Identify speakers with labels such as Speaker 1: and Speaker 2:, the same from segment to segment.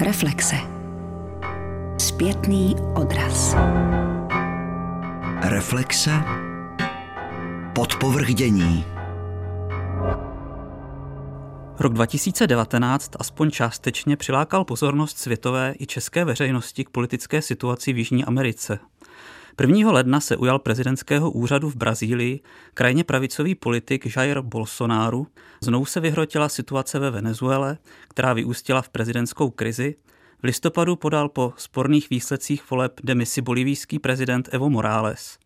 Speaker 1: Reflexe. Zpětný odraz.
Speaker 2: Reflexe. Podpovrdění.
Speaker 3: Rok 2019 aspoň částečně přilákal pozornost světové i české veřejnosti k politické situaci v Jižní Americe. 1. ledna se ujal prezidentského úřadu v Brazílii krajně pravicový politik Jair Bolsonaro. Znovu se vyhrotila situace ve Venezuele, která vyústila v prezidentskou krizi. V listopadu podal po sporných výsledcích voleb demisi bolivijský prezident Evo Morales.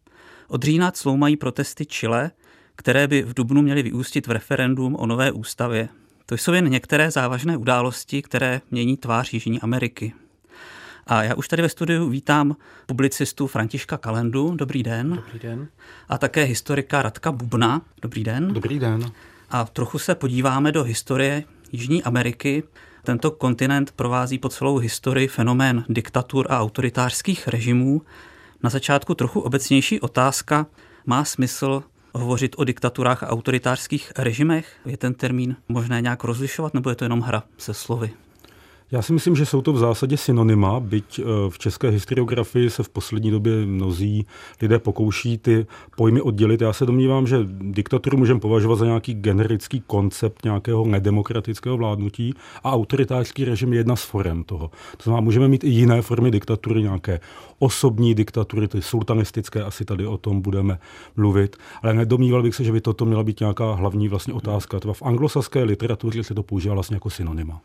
Speaker 3: Od října cloumají protesty Chile, které by v Dubnu měly vyústit v referendum o nové ústavě. To jsou jen některé závažné události, které mění tvář Jižní Ameriky. A já už tady ve studiu vítám publicistu Františka Kalendu. Dobrý den.
Speaker 4: Dobrý den.
Speaker 3: A také historika Radka Bubna. Dobrý den.
Speaker 4: Dobrý den.
Speaker 3: A trochu se podíváme do historie Jižní Ameriky. Tento kontinent provází po celou historii fenomén diktatur a autoritářských režimů. Na začátku trochu obecnější otázka. Má smysl hovořit o diktaturách a autoritářských režimech? Je ten termín možné nějak rozlišovat, nebo je to jenom hra se slovy?
Speaker 4: Já si myslím, že jsou to v zásadě synonyma, byť eh, v české historiografii se v poslední době mnozí lidé pokouší ty pojmy oddělit. Já se domnívám, že diktaturu můžeme považovat za nějaký generický koncept nějakého nedemokratického vládnutí a autoritářský režim je jedna z forem toho. To znamená, můžeme mít i jiné formy diktatury, nějaké osobní diktatury, ty sultanistické, asi tady o tom budeme mluvit, ale nedomníval bych se, že by toto měla být nějaká hlavní vlastně otázka. Třeba v anglosaské literatuře se to používá vlastně jako synonyma.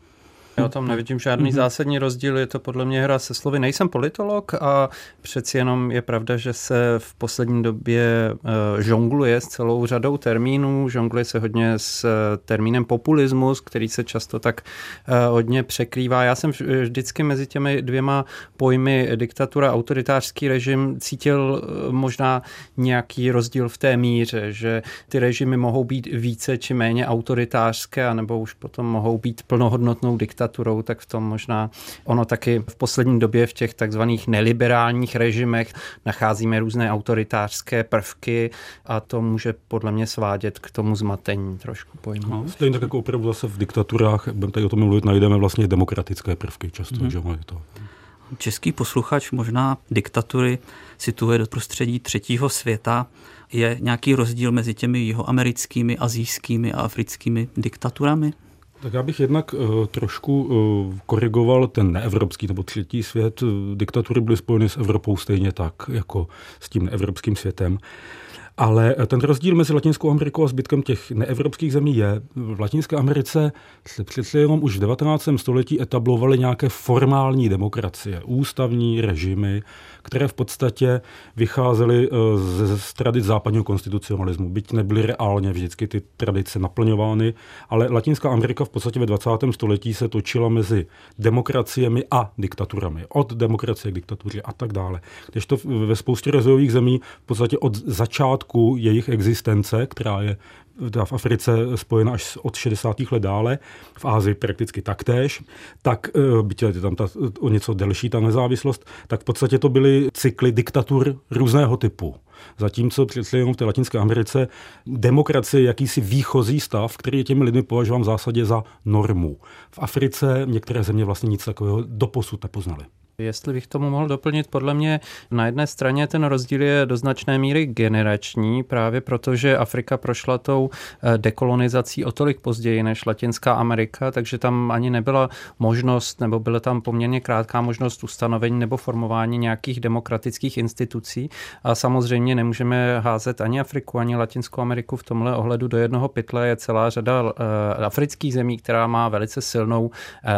Speaker 5: Já tam nevidím žádný mm-hmm. zásadní rozdíl, je to podle mě hra se slovy. Nejsem politolog a přeci jenom je pravda, že se v poslední době uh, žongluje s celou řadou termínů, žongluje se hodně s uh, termínem populismus, který se často tak hodně překrývá. Já jsem vždycky mezi těmi dvěma pojmy diktatura, autoritářský režim cítil možná nějaký rozdíl v té míře, že ty režimy mohou být více či méně autoritářské, anebo už potom mohou být plnohodnotnou diktaturou diktaturou, tak v tom možná ono taky v poslední době v těch takzvaných neliberálních režimech nacházíme různé autoritářské prvky a to může podle mě svádět k tomu zmatení trošku pojmu. No,
Speaker 4: stejně tak jako opravdu zase v diktaturách, budeme tady o tom mluvit, najdeme vlastně demokratické prvky často, mm-hmm. že to.
Speaker 3: Český posluchač možná diktatury situuje do prostředí třetího světa. Je nějaký rozdíl mezi těmi jeho americkými, azijskými a africkými diktaturami?
Speaker 4: Tak já bych jednak uh, trošku uh, korigoval ten neevropský nebo třetí svět. Diktatury byly spojeny s Evropou stejně tak, jako s tím neevropským světem. Ale ten rozdíl mezi Latinskou Amerikou a zbytkem těch neevropských zemí je, v Latinské Americe se přece jenom už v 19. století etablovaly nějaké formální demokracie, ústavní režimy, které v podstatě vycházely eh, z, z tradic západního konstitucionalismu, byť nebyly reálně vždycky ty tradice naplňovány, ale Latinská Amerika v podstatě ve 20. století se točila mezi demokraciemi a diktaturami. Od demokracie k diktatuře a tak dále. Když to ve spoustě rozvojových zemí v podstatě od začátku jejich existence, která je v Africe spojena až od 60. let dále, v Ázii prakticky taktéž, tak eh, byť je tam ta, o něco delší ta nezávislost, tak v podstatě to byly cykly diktatur různého typu. Zatímco přece jenom v té Latinské Americe demokracie je jakýsi výchozí stav, který je těmi lidmi považován v zásadě za normu. V Africe některé země vlastně nic takového doposud nepoznaly.
Speaker 5: Jestli bych tomu mohl doplnit, podle mě na jedné straně ten rozdíl je do značné míry generační, právě protože Afrika prošla tou eh, dekolonizací o tolik později než Latinská Amerika, takže tam ani nebyla možnost, nebo byla tam poměrně krátká možnost ustanovení nebo formování nějakých demokratických institucí. A samozřejmě nemůžeme házet ani Afriku, ani Latinskou Ameriku v tomhle ohledu do jednoho pytle. Je celá řada uh, afrických zemí, která má velice silnou uh,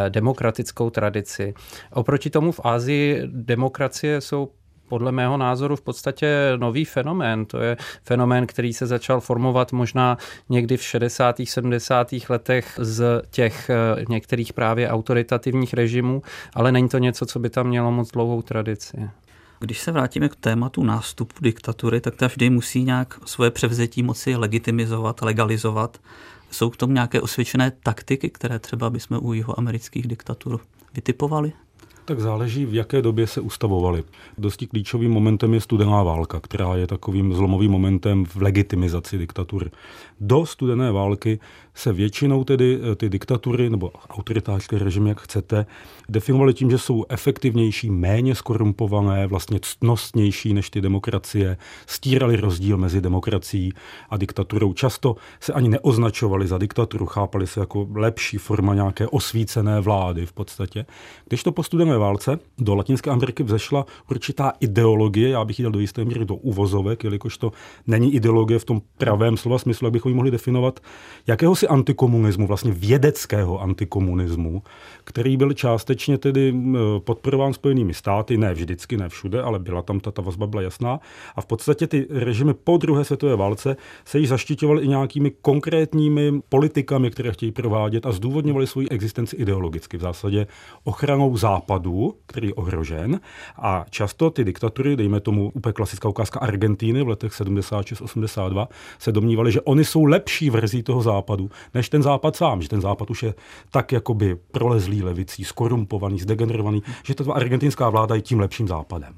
Speaker 5: demokratickou tradici. Oproti tomu v Ázii demokracie jsou podle mého názoru v podstatě nový fenomén. To je fenomén, který se začal formovat možná někdy v 60. 70. letech z těch eh, některých právě autoritativních režimů, ale není to něco, co by tam mělo moc dlouhou tradici.
Speaker 3: Když se vrátíme k tématu nástupu diktatury, tak ta vždy musí nějak svoje převzetí moci legitimizovat, legalizovat. Jsou k tomu nějaké osvědčené taktiky, které třeba bychom u jeho amerických diktatur vytipovali?
Speaker 4: Tak záleží, v jaké době se ustavovaly. Dosti klíčovým momentem je studená válka, která je takovým zlomovým momentem v legitimizaci diktatury. Do studené války se většinou tedy eh, ty diktatury nebo autoritářské režimy, jak chcete, definovaly tím, že jsou efektivnější, méně skorumpované, vlastně ctnostnější než ty demokracie, stírali rozdíl mezi demokracií a diktaturou. Často se ani neoznačovali za diktaturu, chápali se jako lepší forma nějaké osvícené vlády v podstatě. Když to po studené válce do Latinské Ameriky vzešla určitá ideologie, já bych ji dal do jisté míry do uvozovek, jelikož to není ideologie v tom pravém slova smyslu, jak bychom ji mohli definovat, jakéhosi antikomunismu, vlastně vědeckého antikomunismu, který byl částečně tedy podporován Spojenými státy, ne vždycky, ne všude, ale byla tam ta, ta vazba byla jasná. A v podstatě ty režimy po druhé světové válce se již zaštiťovaly i nějakými konkrétními politikami, které chtějí provádět a zdůvodňovali svou existenci ideologicky. V zásadě ochranou západu, který je ohrožen. A často ty diktatury, dejme tomu úplně klasická ukázka Argentíny v letech 76-82, se domnívali, že oni jsou lepší verzí toho západu, než ten západ sám, že ten západ už je tak jakoby prolezlý levicí, skorumpovaný, zdegenerovaný, že ta argentinská vláda je tím lepším západem.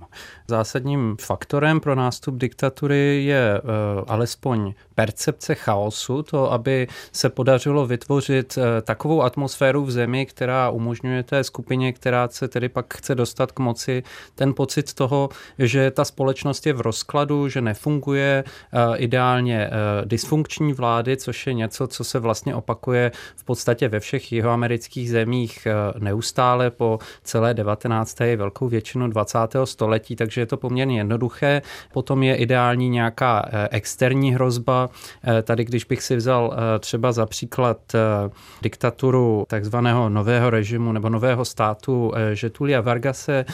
Speaker 5: Zásadním faktorem pro nástup diktatury je uh, alespoň percepce chaosu, to, aby se podařilo vytvořit uh, takovou atmosféru v zemi, která umožňuje té skupině, která se tedy pak chce dostat k moci, ten pocit toho, že ta společnost je v rozkladu, že nefunguje uh, ideálně dysfunkční vlády, což je něco, co se vlastně opakuje v podstatě ve všech jihoamerických zemích neustále po celé 19. velkou většinu 20. století, takže je to poměrně jednoduché. Potom je ideální nějaká eh, externí hrozba. Eh, tady, když bych si vzal eh, třeba za příklad diktaturu takzvaného nového režimu nebo nového státu Žetulia Vargase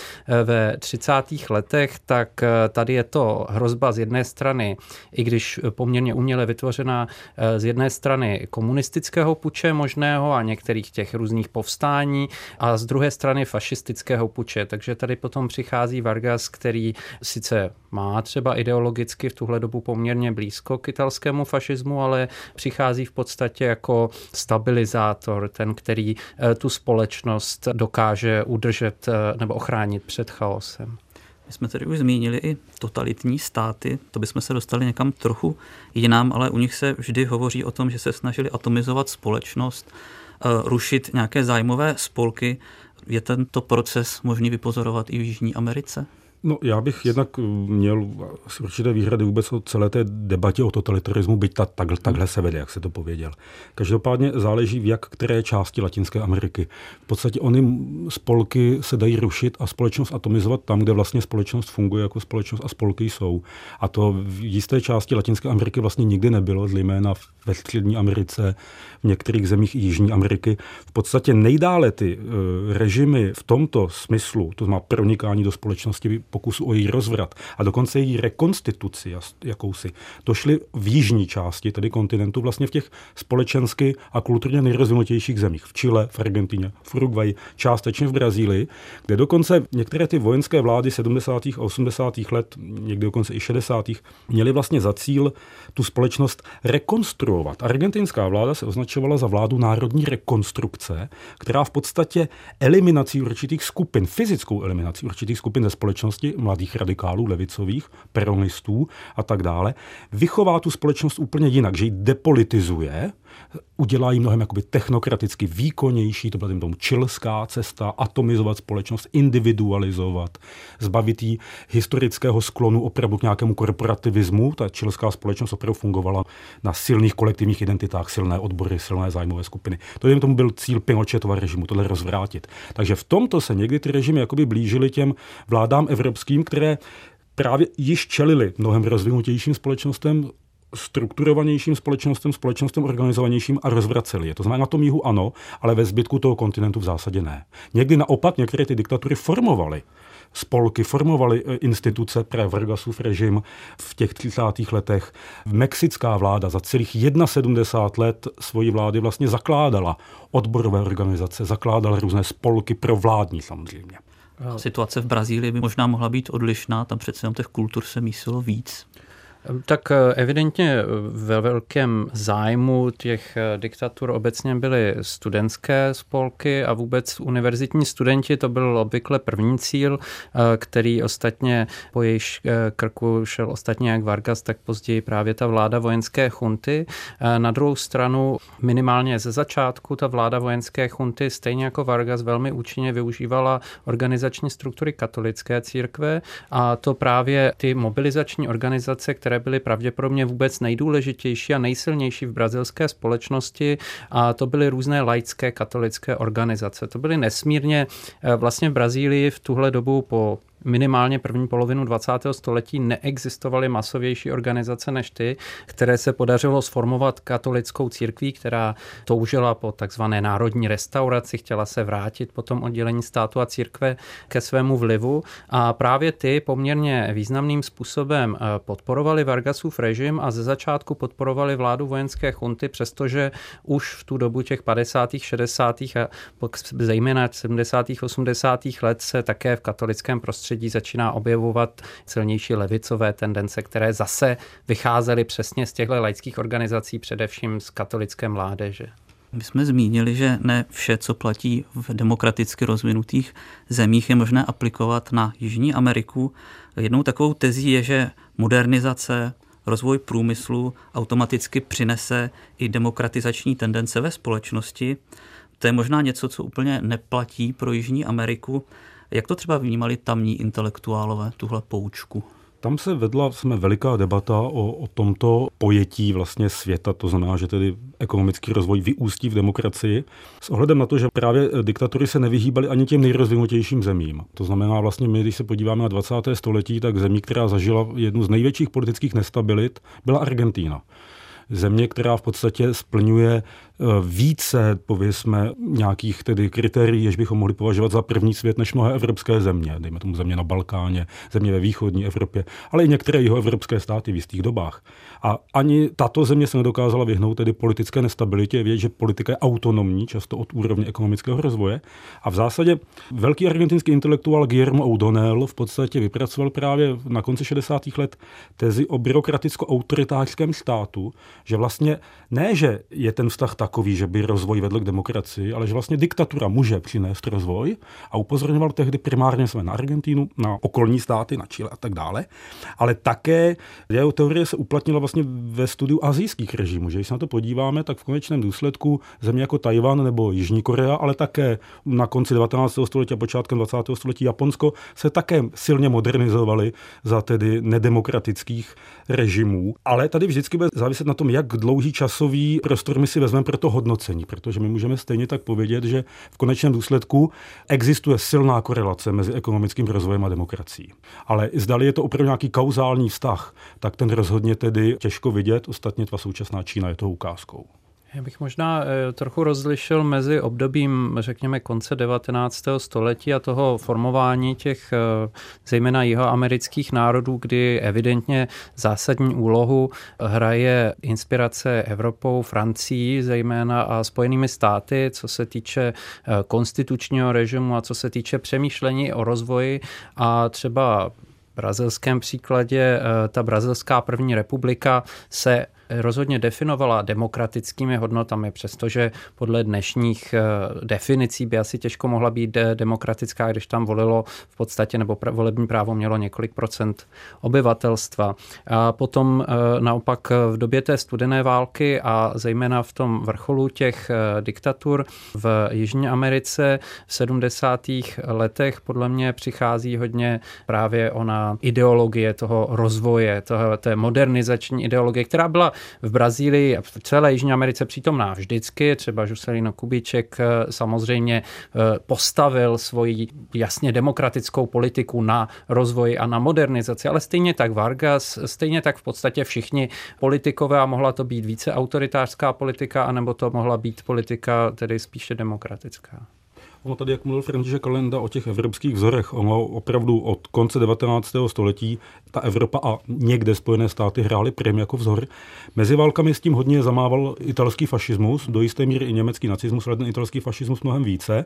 Speaker 5: ve 30. letech, tak tady je to hrozba z jedné strany, i když poměrně uměle vytvořená z jedné strany komunistického puče možného a některých těch různých povstání a z druhé strany fašistického puče. Takže tady potom přichází Vargas, který sice má třeba ideologicky v tuhle dobu poměrně blízko k italskému fašismu, ale přichází v podstatě jako stabilizátor, ten, který eh, tu společnost dokáže udržet eh, nebo ochránit před chaosem.
Speaker 3: My jsme tady už zmínili i totalitní státy, to bychom se dostali někam trochu jinam, ale u nich se vždy hovoří o tom, že se snažili atomizovat společnost, eh, rušit nějaké zájmové spolky. Je tento proces možný vypozorovat i v Jižní Americe?
Speaker 4: No, já bych jednak eh, měl určité výhrady vůbec o celé té debatě o totalitarismu, byť ta, tak, takhle se vede, jak se to pověděl. Každopádně záleží, v jak které části Latinské Ameriky. V podstatě ony spolky se dají rušit a společnost atomizovat tam, kde vlastně společnost funguje jako společnost a spolky jsou. A to v jisté části Latinské Ameriky vlastně nikdy nebylo, zejména ve střední Americe, v některých zemích Jižní Ameriky. V podstatě nejdále ty uh, režimy v tomto smyslu, to znamená pronikání do společnosti, pokusu o její rozvrat a dokonce její rekonstituci jakousi, došly v jižní části, tedy kontinentu, vlastně v těch společensky a kulturně nejrozvinutějších zemích. V Chile, v Argentině, v Uruguay, částečně v Brazílii, kde dokonce některé ty vojenské vlády 70. a 80. let, někdy dokonce i 60. měly vlastně za cíl tu společnost rekonstruovat. Argentinská vláda se označovala za vládu národní rekonstrukce, která v podstatě eliminací určitých skupin, fyzickou eliminací určitých skupin ze společnosti mladých radikálů, levicových, peronistů a tak dále, vychová tu společnost úplně jinak, že ji depolitizuje, udělá ji mnohem jakoby technokraticky výkonnější, to byla tomu čilská cesta, atomizovat společnost, individualizovat, zbavit jí historického sklonu opravdu k nějakému korporativismu. Ta čilská společnost opravdu fungovala na silných kolektivních identitách, silné odbory, silné zájmové skupiny. To jen tomu byl cíl Pinochetova režimu, tohle rozvrátit. Takže v tomto se někdy ty režimy jakoby blížily těm vládám evropským, které právě již čelili mnohem rozvinutějším společnostem, strukturovanějším společnostem, společnostem organizovanějším a rozvraceli je. To znamená, na tom jihu ano, ale ve zbytku toho kontinentu v zásadě ne. Někdy naopak některé ty diktatury formovaly spolky, formovaly e, instituce pre Vargasův režim v těch 30. letech. Mexická vláda za celých 71 let svoji vlády vlastně zakládala odborové organizace, zakládala různé spolky pro vládní samozřejmě.
Speaker 3: Situace v Brazílii by možná mohla být odlišná, tam přece jenom těch kultur se mísilo víc.
Speaker 5: Tak eh, evidentně eh, ve velkém zájmu těch eh, diktatur obecně byly studentské spolky a vůbec univerzitní studenti, to byl obvykle první cíl, který ostatně po jejich krku šel ostatně jak Vargas, tak později právě ta vláda vojenské chunty. Na druhou stranu minimálně ze začátku ta vláda vojenské chunty stejně jako Vargas velmi účinně využívala organizační struktury katolické církve a to právě ty mobilizační organizace, které byly pravděpodobně vůbec nejdůležitější a nejsilnější v brazilské společnosti a to byly různé laické katolické organizace. To byly nesmírně eh, vlastně v Brazílii v tuhle dobu po minimálně první polovinu 20. století neexistovaly masovější organizace než ty, které se podařilo sformovat katolickou církví, která toužila po takzvané národní restauraci, chtěla se vrátit po tom oddělení státu a církve ke svému vlivu a právě ty poměrně významným způsobem eh, podporovali Vargasův režim a ze začátku podporovali vládu vojenské chunty, přestože už v tu dobu těch 50. 60. a zejména 70. 80. let se také v katolickém prostředí prostředí začíná objevovat silnější levicové tendence, které zase vycházely přesně z těchto laických organizací, především z katolické mládeže.
Speaker 3: My jsme zmínili, že ne vše, co platí v demokraticky rozvinutých zemích, je možné aplikovat na Jižní Ameriku. Jednou takovou tezí je, že modernizace, rozvoj průmyslu automaticky přinese i demokratizační tendence ve společnosti. To je možná něco, co úplně neplatí pro Jižní Ameriku. Jak to třeba vnímali tamní intelektuálové, tuhle poučku?
Speaker 4: Tam se vedla jsme veliká debata o, o tomto pojetí vlastně světa, to znamená, že tedy ekonomický rozvoj vyústí v demokracii, s ohledem na to, že právě diktatury se nevyhýbaly ani těm nejrozvinutějším zemím. To znamená vlastně my, když se podíváme na 20. století, tak zemí, která zažila jednu z největších politických nestabilit, byla Argentína země, která v podstatě splňuje více, pověsme, nějakých tedy kritérií, jež bychom mohli považovat za první svět než mnohé evropské země, dejme tomu země na Balkáně, země ve východní Evropě, ale i některé jeho evropské státy v jistých dobách. A ani tato země se nedokázala vyhnout tedy politické nestabilitě, vědět, že politika je autonomní, často od úrovně ekonomického rozvoje. A v zásadě velký argentinský intelektuál Guillermo O'Donnell v podstatě vypracoval právě na konci 60. let tezi o byrokraticko-autoritářském státu, že vlastně ne, že je ten vztah tak takový, že by rozvoj vedl k demokracii, ale že vlastně diktatura může přinést rozvoj a upozorňoval tehdy primárně jsme na Argentínu, na okolní státy, na Chile a tak dále, ale také jeho teorie se uplatnila vlastně ve studiu azijských režimů, že když se na to podíváme, tak v konečném důsledku země jako Tajvan nebo Jižní Korea, ale také na konci 19. století a počátkem 20. století Japonsko se také silně modernizovaly za tedy nedemokratických režimů. Ale tady vždycky bude záviset na tom, jak dlouhý časový prostor my si vezmeme pro to hodnocení, protože my můžeme stejně tak povědět, že v konečném důsledku existuje silná korelace mezi ekonomickým rozvojem a demokracií. Ale zdali je to opravdu nějaký kauzální vztah, tak ten rozhodně tedy těžko vidět. Ostatně tvá současná Čína je toho ukázkou.
Speaker 5: Já bych možná eh, trochu rozlišil mezi obdobím, řekněme, konce 19. století a toho formování těch eh, zejména jihoamerických národů, kdy evidentně zásadní úlohu hraje inspirace Evropou, Francií zejména a Spojenými státy, co se týče eh, konstitučního režimu a co se týče přemýšlení o rozvoji a třeba brazilském příkladě ta brazilská první republika se rozhodně definovala demokratickými hodnotami, přestože podle dnešních eh, definicí by asi těžko mohla být demokratická, když tam volilo v podstatě, nebo volební právo mělo několik procent obyvatelstva. A potom eh, naopak v době té studené války a zejména v tom vrcholu těch eh, diktatur v Jižní Americe v 70. letech podle mě přichází hodně právě ona ideologie toho rozvoje, toho, té modernizační ideologie, která byla v Brazílii a v celé Jižní Americe přítomná vždycky. Třeba Juscelino Kubíček eh, samozřejmě eh, postavil svoji jasně demokratickou politiku na rozvoj a na modernizaci, ale stejně tak Vargas, stejně tak v podstatě všichni politikové a mohla to být více autoritářská politika, anebo to mohla být politika tedy spíše demokratická.
Speaker 4: Ono tady, jak mluvil František Kalenda o těch evropských vzorech, ono opravdu od konce 19. století ta Evropa a někde Spojené státy hrály prim jako vzor. Mezi válkami s tím hodně zamával italský fašismus, do jisté míry i německý nacismus, ale ten italský fašismus mnohem více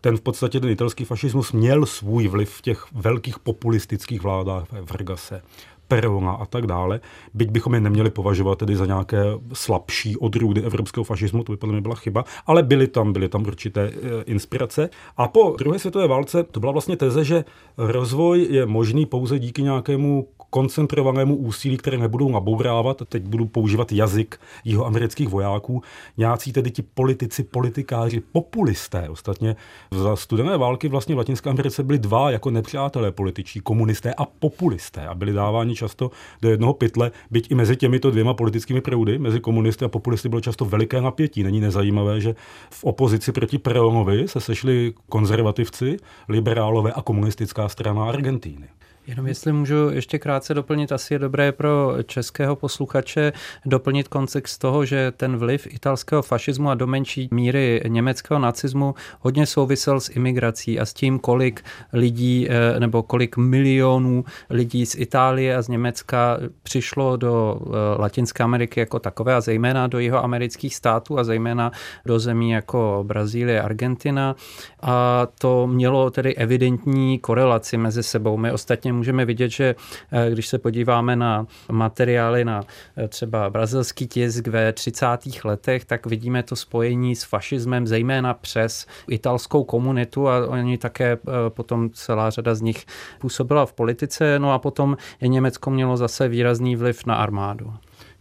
Speaker 4: ten v podstatě ten italský fašismus měl svůj vliv v těch velkých populistických vládách v Vargase, Perona a tak dále, byť bychom je neměli považovat tedy za nějaké slabší odrůdy evropského fašismu, to by podle mě byla chyba, ale byly tam, byly tam určité e, inspirace. A po druhé světové válce to byla vlastně teze, že rozvoj je možný pouze díky nějakému koncentrovanému úsilí, které nebudou nabourávat, teď budu používat jazyk jeho amerických vojáků, nějací tedy ti politici, politikáři, populisté. Ostatně za studené války vlastně v Latinské Americe byli dva jako nepřátelé političí, komunisté a populisté a byli dáváni často do jednoho pytle, byť i mezi těmito dvěma politickými proudy, mezi komunisty a populisty bylo často veliké napětí. Není nezajímavé, že v opozici proti Peronovi se sešli konzervativci, liberálové a komunistická strana Argentíny.
Speaker 5: Jenom jestli můžu ještě krátce doplnit, asi je dobré pro českého posluchače doplnit kontext toho, že ten vliv italského fašismu a do menší míry německého nacismu hodně souvisel s imigrací a s tím, kolik lidí eh, nebo kolik milionů lidí z Itálie a z Německa přišlo do eh, Latinské Ameriky jako takové a zejména do jeho amerických států a zejména do zemí jako Brazílie, Argentina. A to mělo tedy evidentní korelaci mezi sebou. My ostatně můžeme vidět, že eh, když se podíváme na materiály na eh, třeba brazilský tisk ve 30. letech, tak vidíme to spojení s fašismem, zejména přes italskou komunitu a oni také eh, potom celá řada z nich působila v politice, no a potom Německo mělo zase výrazný vliv na armádu.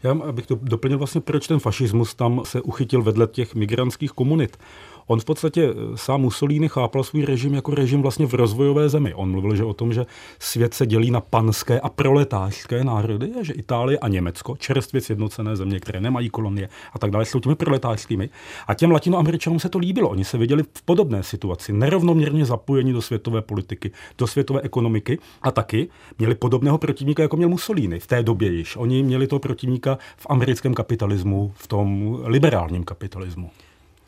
Speaker 4: Já bych to doplnil vlastně, proč ten fašismus tam se uchytil vedle těch migrantských komunit. On v podstatě eh, sám Mussolini chápal svůj režim jako režim vlastně v rozvojové zemi. On mluvil že o tom, že svět se dělí na panské a proletářské národy a že Itálie a Německo, čerstvě sjednocené země, které nemají kolonie a tak dále, jsou těmi proletářskými. A těm latinoameričanům se to líbilo. Oni se viděli v podobné situaci, nerovnoměrně zapojeni do světové politiky, do světové ekonomiky a taky měli podobného protivníka, jako měl Mussolini v té době již. Oni měli toho protivníka v americkém kapitalismu, v tom liberálním kapitalismu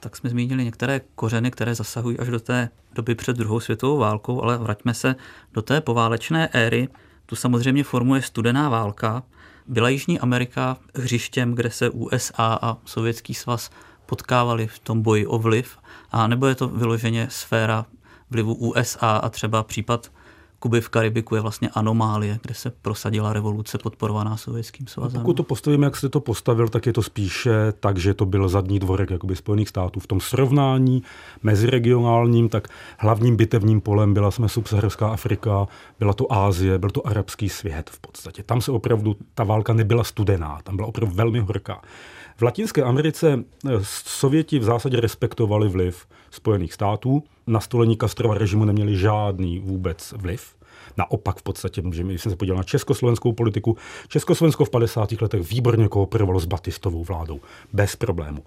Speaker 3: tak jsme zmínili některé kořeny, které zasahují až do té doby před druhou světovou válkou, ale vraťme se do té poválečné éry. Tu samozřejmě formuje studená válka. Byla Jižní Amerika hřištěm, kde se USA a Sovětský svaz potkávali v tom boji o vliv, a nebo je to vyloženě sféra vlivu USA a třeba případ Kuby v Karibiku je vlastně anomálie, kde se prosadila revoluce podporovaná Sovětským svazem.
Speaker 4: Pokud to postavíme, jak jste to postavil, tak je to spíše tak, že to byl zadní dvorek jakoby Spojených států. V tom srovnání meziregionálním, tak hlavním bitevním polem byla jsme subsaharská Afrika, byla to Ázie, byl to arabský svět v podstatě. Tam se opravdu ta válka nebyla studená, tam byla opravdu velmi horká. V Latinské Americe eh, Sověti v zásadě respektovali vliv Spojených států. Na stolení Castrova režimu neměli žádný vůbec vliv. Naopak v podstatě, když jsem se podíval na československou politiku, Československo v 50. letech výborně kooperovalo s Batistovou vládou. Bez problému.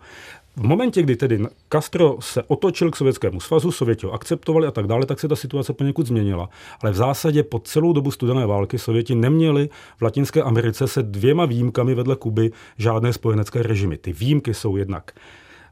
Speaker 4: V momentě, kdy tedy Castro se otočil k Sovětskému svazu, Sověti ho akceptovali a tak dále, tak se ta situace poněkud změnila. Ale v zásadě po celou dobu studené války Sověti neměli v Latinské Americe se dvěma výjimkami vedle Kuby žádné spojenecké režimy. Ty výjimky jsou jednak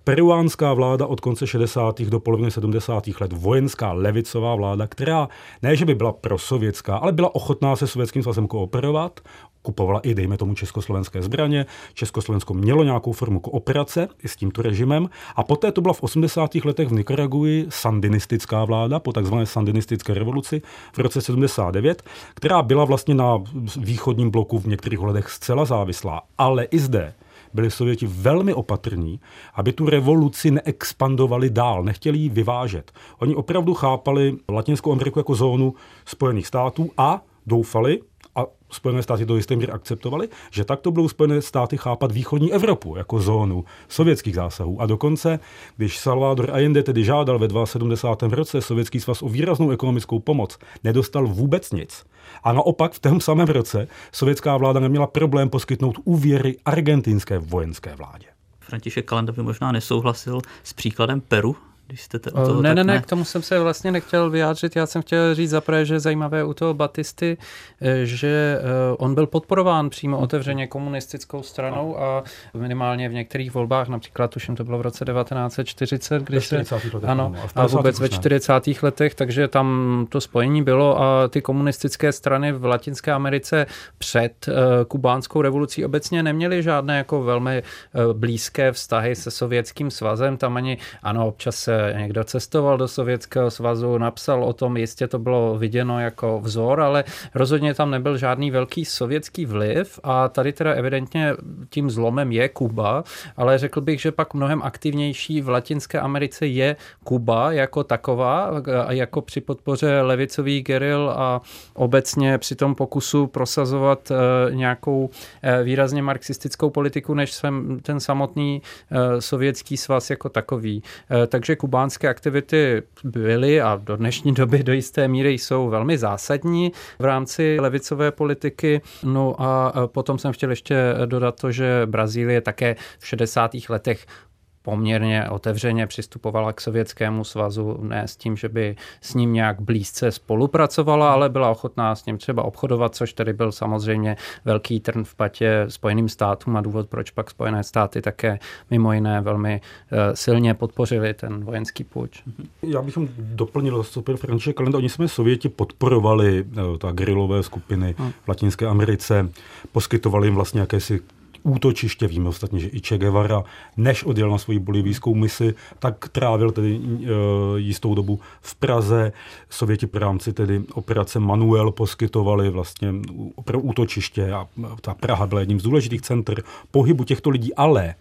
Speaker 4: peruánská vláda od konce 60. do poloviny 70. let, vojenská levicová vláda, která ne, že by byla prosovětská, ale byla ochotná se Sovětským svazem kooperovat, kupovala i, dejme tomu, československé zbraně. Československo mělo nějakou formu kooperace i s tímto režimem. A poté to byla v 80. letech v Nikaraguji sandinistická vláda po takzvané sandinistické revoluci v roce 79, která byla vlastně na východním bloku v některých ohledech zcela závislá. Ale i zde byli Sověti velmi opatrní, aby tu revoluci neexpandovali dál, nechtěli ji vyvážet. Oni opravdu chápali Latinskou Ameriku jako zónu Spojených států a doufali, a Spojené státy do jisté míry akceptovaly, že takto budou Spojené státy chápat východní Evropu jako zónu sovětských zásahů. A dokonce, když Salvador Allende tedy žádal ve 72. roce Sovětský svaz o výraznou ekonomickou pomoc, nedostal vůbec nic. A naopak v tom samém roce sovětská vláda neměla problém poskytnout úvěry argentinské vojenské vládě.
Speaker 3: František Kalenda by možná nesouhlasil s příkladem Peru, když jste
Speaker 5: u toho, ne, ne, ne, k tomu jsem se vlastně nechtěl vyjádřit. Já jsem chtěl říct zaprvé, že zajímavé u toho Batisty, eh, že eh, on byl podporován přímo otevřeně komunistickou stranou a minimálně v některých volbách, například tuším to bylo v roce 1940, kdy se, ano, a, a vůbec ve 40. letech, takže tam to spojení bylo a ty komunistické strany v Latinské Americe před kubánskou revolucí obecně neměly žádné jako velmi blízké vztahy se sovětským svazem, tam ani, ano, občas se sice někdo cestoval do Sovětského svazu, napsal o tom, jistě to bylo viděno jako vzor, ale rozhodně tam nebyl žádný velký sovětský vliv a tady teda evidentně tím zlomem je Kuba, ale řekl bych, že pak mnohem aktivnější v Latinské Americe je Kuba jako taková, jako při podpoře levicových geril a obecně při tom pokusu prosazovat eh, nějakou eh, výrazně marxistickou politiku, než ten samotný eh, sovětský svaz jako takový. Takže kubánské aktivity byly a do dnešní doby do jisté míry jsou velmi zásadní v rámci levicové politiky. No a potom jsem chtěl ještě dodat to, že Brazílie také v 60. letech poměrně otevřeně přistupovala k Sovětskému svazu, ne s tím, že by s ním nějak blízce spolupracovala, ale byla ochotná s ním třeba obchodovat, což tedy byl samozřejmě velký trn v patě Spojeným státům a důvod, proč pak Spojené státy také mimo jiné velmi eh, silně podpořili ten vojenský půjč.
Speaker 4: Já bych doplnil super František Kalenda. Oni jsme Sověti podporovali eh, ta grilové skupiny hmm. v Latinské Americe, poskytovali jim vlastně jakési útočiště. Víme ostatně, že i Che Guevara, než odjel na svoji bolivijskou misi, tak trávil tedy e, jistou dobu v Praze. Sověti v rámci tedy operace Manuel poskytovali vlastně útočiště a ta Praha byla jedním z důležitých center pohybu těchto lidí, ale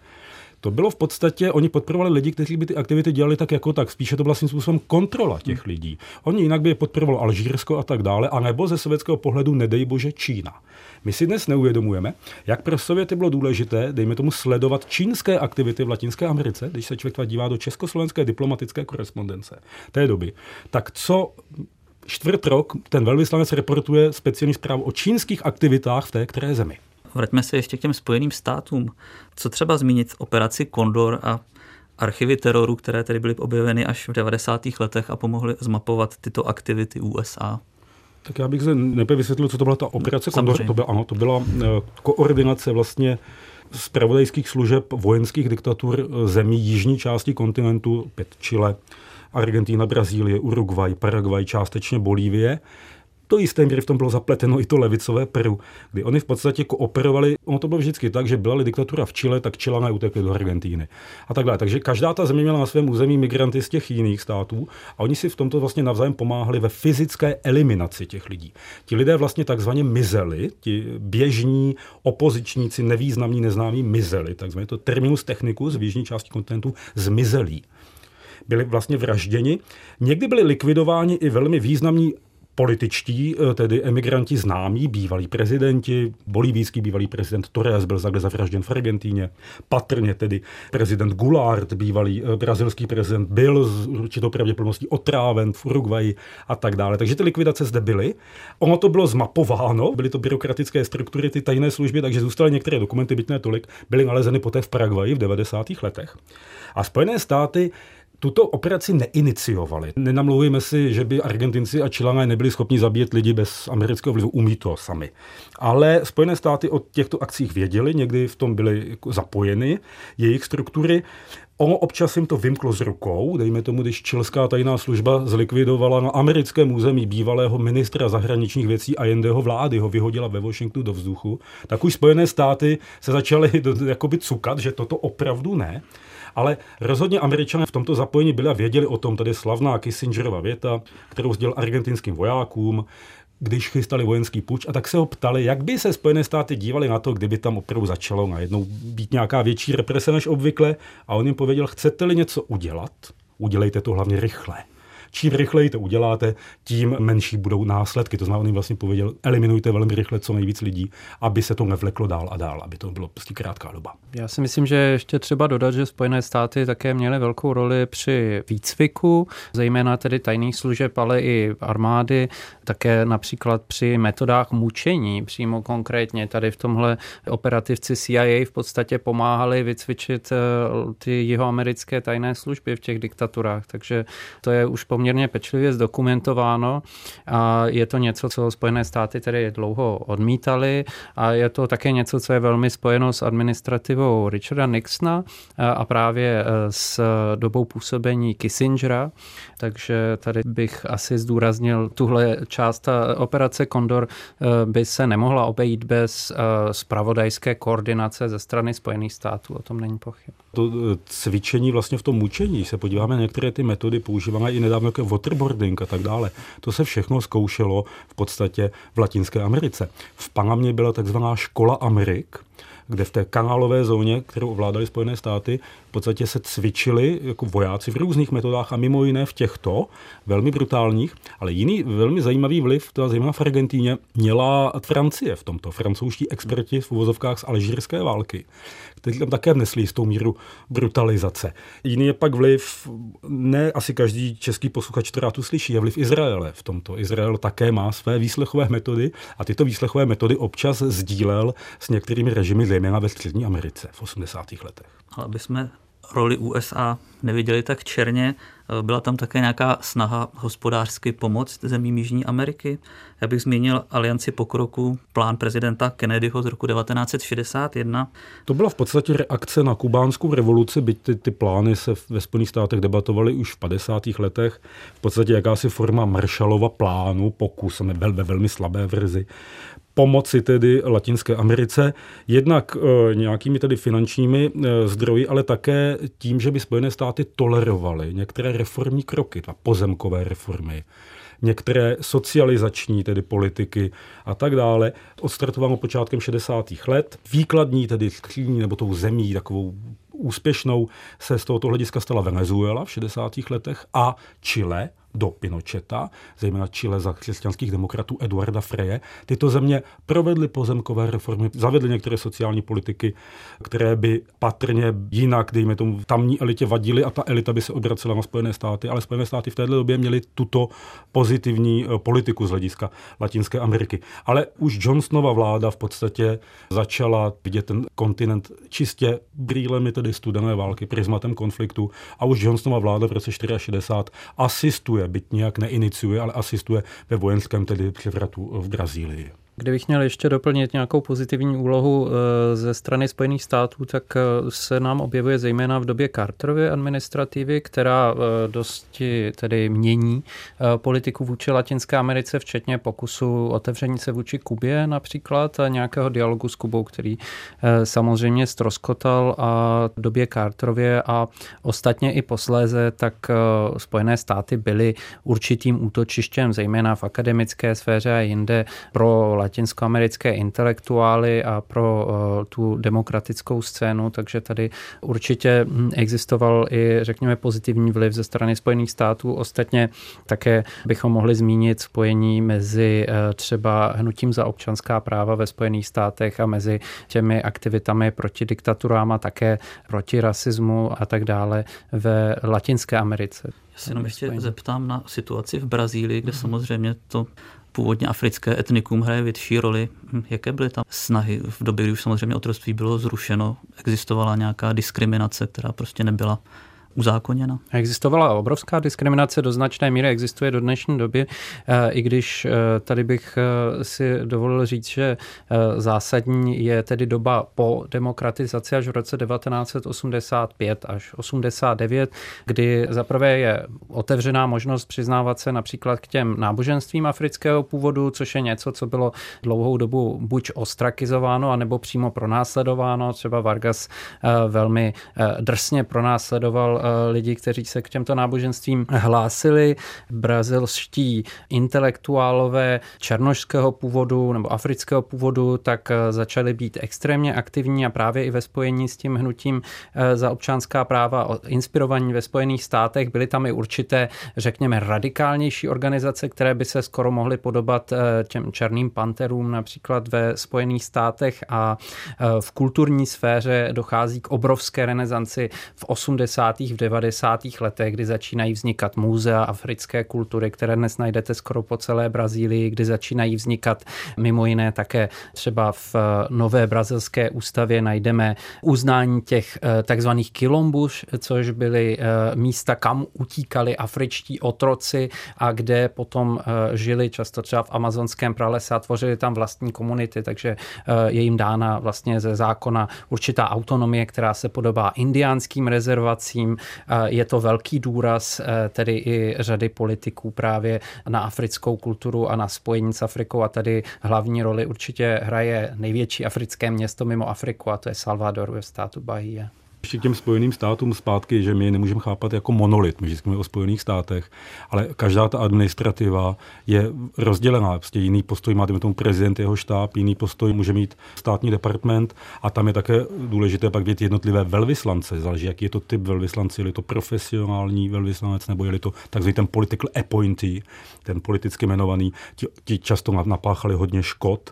Speaker 4: to bylo v podstatě, oni podporovali lidi, kteří by ty aktivity dělali tak jako tak. Spíše to vlastně způsobem kontrola těch hmm. lidí. Oni jinak by je podporovalo Alžírsko a tak dále, a nebo ze sovětského pohledu, nedej bože, Čína. My si dnes neuvědomujeme, jak pro Sověty bylo důležité, dejme tomu, sledovat čínské aktivity v Latinské Americe, když se člověk dívá do československé diplomatické korespondence té doby. Tak co čtvrt rok ten velvyslanec reportuje speciální zprávu o čínských aktivitách v té které zemi.
Speaker 3: Vraťme se ještě k těm spojeným státům. Co třeba zmínit operaci Kondor a archivy teroru, které tedy byly objeveny až v 90. letech a pomohly zmapovat tyto aktivity USA?
Speaker 4: Tak já bych se nejprve vysvětlil, co to byla ta operace Kondor. To byla, ano, to byla eh, koordinace vlastně zpravodajských služeb vojenských diktatur eh, zemí jižní části kontinentu, pět Chile, Argentina, Brazílie, Uruguay, Paraguay, částečně Bolívie to jisté míry v tom bylo zapleteno i to levicové Peru, kdy oni v podstatě kooperovali. Ono to bylo vždycky tak, že byla diktatura v Chile, tak Chilané utekli do Argentíny a tak dále. Takže každá ta země měla na svém území migranty z těch jiných států a oni si v tomto vlastně navzájem pomáhali ve fyzické eliminaci těch lidí. Ti lidé vlastně takzvaně mizeli, ti běžní opozičníci, nevýznamní, neznámí mizeli, takzvaně to terminus technicus v jižní části kontinentu zmizelí byli vlastně vražděni. Někdy byli likvidováni i velmi významní političtí, eh, tedy emigranti známí, bývalí prezidenti, bolivijský bývalý prezident Torres byl zakde zavražděn v Argentíně, patrně tedy prezident Goulart, bývalý eh, brazilský prezident, byl s určitou pravděpodobností otráven v Uruguayi a tak dále. Takže ty likvidace zde byly. Ono to bylo zmapováno, byly to byrokratické struktury, ty tajné služby, takže zůstaly některé dokumenty, byť ne tolik, byly nalezeny poté v Paraguaji v 90. letech. A Spojené státy tuto operaci neiniciovali. Nenamluvíme si, že by Argentinci a Čilané nebyli schopni zabíjet lidi bez amerického vlivu. Umí to sami. Ale Spojené státy o těchto akcích věděli, někdy v tom byly zapojeny jejich struktury. Ono občas jim to vymklo z rukou, dejme tomu, když čilská tajná služba zlikvidovala na americkém území bývalého ministra zahraničních věcí a jendeho vlády, ho vyhodila ve Washingtonu do vzduchu, tak už Spojené státy se začaly jakoby cukat, že toto opravdu ne. Ale rozhodně američané v tomto zapojení byli a věděli o tom, tady slavná Kissingerova věta, kterou sdělil argentinským vojákům, když chystali vojenský puč. A tak se ho ptali, jak by se Spojené státy dívali na to, kdyby tam opravdu začalo najednou být nějaká větší represe než obvykle. A on jim pověděl, chcete-li něco udělat, udělejte to hlavně rychle čím rychleji to uděláte, tím menší budou následky. To znamená, on jim vlastně pověděl, eliminujte velmi rychle co nejvíc lidí, aby se to nevleklo dál a dál, aby to bylo prostě krátká doba.
Speaker 5: Já si myslím, že ještě třeba dodat, že Spojené státy také měly velkou roli při výcviku, zejména tedy tajných služeb, ale i armády, také například při metodách mučení, přímo konkrétně tady v tomhle operativci CIA v podstatě pomáhali vycvičit eh, ty jihoamerické tajné služby v těch diktaturách, takže to je už poměrně poměrně pečlivě zdokumentováno a je to něco, co Spojené státy tedy dlouho odmítali a je to také něco, co je velmi spojeno s administrativou Richarda Nixona a právě s dobou působení Kissingera, takže tady bych asi zdůraznil tuhle část. Ta operace Kondor by se nemohla obejít bez spravodajské koordinace ze strany Spojených států, o tom není pochyb.
Speaker 4: To cvičení vlastně v tom mučení, se podíváme na některé ty metody, používáme i nedávno jako waterboarding a tak dále. To se všechno zkoušelo v podstatě v Latinské Americe. V Panamě byla takzvaná škola Amerik, kde v té kanálové zóně, kterou ovládali Spojené státy, v podstatě se cvičili jako vojáci v různých metodách a mimo jiné v těchto velmi brutálních, ale jiný velmi zajímavý vliv, to zejména v Argentíně, měla Francie v tomto. Francouzští experti v uvozovkách z alžírské války, kteří tam také vnesli jistou míru brutalizace. Jiný je pak vliv, ne asi každý český posluchač, která tu slyší, je vliv Izraele v tomto. Izrael také má své výslechové metody a tyto výslechové metody občas sdílel s některými režimy, zejména ve Střední Americe v 80. letech.
Speaker 3: Ale aby jsme roli USA neviděli tak černě. Byla tam také nějaká snaha hospodářsky pomoct zemím Jižní Ameriky. Já bych zmínil Alianci pokroku, plán prezidenta Kennedyho z roku 1961.
Speaker 4: To byla v podstatě reakce na kubánskou revoluci, byť ty, ty plány se ve Spojených státech debatovaly už v 50. letech. V podstatě jakási forma Marshallova plánu, pokus ve, ve velmi slabé verzi pomoci tedy Latinské Americe, jednak e, nějakými tedy finančními e, zdroji, ale také tím, že by Spojené státy tolerovaly některé reformní kroky, ta pozemkové reformy, některé socializační tedy politiky a tak dále. Odstartováno počátkem 60. let. Výkladní tedy skříní nebo tou zemí takovou úspěšnou se z tohoto hlediska stala Venezuela v 60. letech a Chile, do Pinocheta, zejména Chile za křesťanských demokratů Eduarda Freje. Tyto země provedly pozemkové reformy, zavedly některé sociální politiky, které by patrně jinak, dejme tomu, tamní elitě vadily a ta elita by se obracela na Spojené státy, ale Spojené státy v této době měly tuto pozitivní eh, politiku z hlediska Latinské Ameriky. Ale už Johnsonova vláda v podstatě začala vidět ten kontinent čistě brýlemi tedy studené války, prismatem konfliktu a už Johnsonova vláda v roce 64 asistuje asistuje, byť nějak neiniciuje, ale asistuje ve vojenském tedy převratu v Brazílii.
Speaker 5: Kdybych měl ještě doplnit nějakou pozitivní úlohu eh, ze strany Spojených států, tak eh, se nám objevuje zejména v době Carterovy administrativy, která eh, dosti tedy mění politiku vůči Latinské Americe, včetně pokusu otevření se vůči Kubě například a nějakého dialogu s Kubou, který samozřejmě stroskotal a v době Carterově a ostatně i posléze, tak Spojené státy byly určitým útočištěm, zejména v akademické sféře a jinde pro latinskoamerické intelektuály a pro eh, tu demokratickou scénu, takže tady určitě hm, existoval i, řekněme, pozitivní vliv ze strany Spojených států. Ostatně také bychom mohli zmínit spojení mezi eh, třeba hnutím za občanská práva ve Spojených státech a mezi těmi aktivitami proti diktaturám a také proti rasismu a tak dále ve Latinské Americe.
Speaker 3: Já se jenom ještě zeptám na situaci v Brazílii, kde mm-hmm. samozřejmě to původně africké etnikum hraje větší roli. Hm, jaké byly tam snahy v době, kdy už samozřejmě otroctví bylo zrušeno? Existovala nějaká diskriminace, která prostě nebyla uzákoněna?
Speaker 5: Existovala obrovská diskriminace, do značné míry existuje do dnešní doby, eh, i když eh, tady bych eh, si dovolil říct, že zásadní je tedy doba po demokratizaci až v roce 1985 až 89, kdy zaprvé je otevřená možnost přiznávat se například k těm náboženstvím afrického původu, což je něco, co bylo dlouhou dobu buď ostrakizováno, anebo přímo pronásledováno. Třeba Vargas velmi drsně pronásledoval lidi, kteří se k těmto náboženstvím hlásili. Brazilští intelektuálové černožského původu nebo afrického původu tak eh, začali být extrémně aktivní a právě i ve spojení s tím hnutím eh, za občanská práva inspirovaní ve Spojených státech. Byly tam i určité, řekněme, radikálnější organizace, které by se skoro mohly podobat těm černým panterům například ve Spojených státech a v kulturní sféře dochází k obrovské renesanci v 80 v 90. letech, kdy začínají vznikat muzea africké kultury, které dnes najdete skoro po celé Brazílii, kdy začínají vznikat mimo jiné také třeba v nové brazilské ústavě najdeme uznání těch takzvaných kilombuš, což byly místa, kam utíkali afričtí otroci a kde potom žili často třeba v amazonském pralese a tvořili tam vlastní komunity, takže je jim dána vlastně ze zákona určitá autonomie, která se podobá indiánským rezervacím. Je to velký důraz eh, tedy i řady politiků právě na africkou kulturu a na spojení s Afrikou a tady hlavní roli určitě hraje největší africké město mimo Afriku a to je Salvador ve státu Bahia.
Speaker 4: K těm Spojeným státům zpátky, že my je nemůžeme chápat jako monolit, my vždycky o Spojených státech, ale každá ta administrativa je rozdělená. Prostě jiný postoj má tomu prezident, jeho štáb, jiný postoj může mít státní department a tam je také důležité pak vidět jednotlivé velvyslance. Záleží, jaký je to typ velvyslance, je to profesionální velvyslanec nebo je to takzvaný ten political appointee, ten politicky jmenovaný. Ti, ti často napáchali hodně škod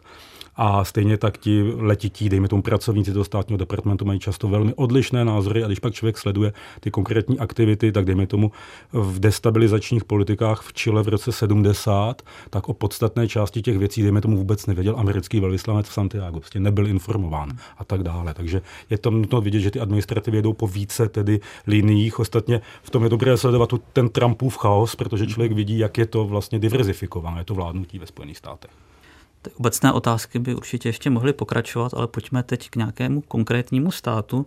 Speaker 4: a stejně tak ti letití, dejme tomu pracovníci toho státního departmentu, mají často velmi odlišné názory a když pak člověk sleduje ty konkrétní aktivity, tak dejme tomu v destabilizačních politikách v Chile v roce 70, tak o podstatné části těch věcí, dejme tomu, vůbec nevěděl americký velvyslanec v Santiago, prostě nebyl informován a tak dále. Takže je tam nutno vidět, že ty administrativy jedou po více tedy liniích. Ostatně v tom je dobré sledovat tu, ten Trumpův chaos, protože člověk vidí, jak je to vlastně diverzifikované, to vládnutí ve Spojených státech.
Speaker 3: Ty obecné otázky by určitě ještě mohly pokračovat, ale pojďme teď k nějakému konkrétnímu státu.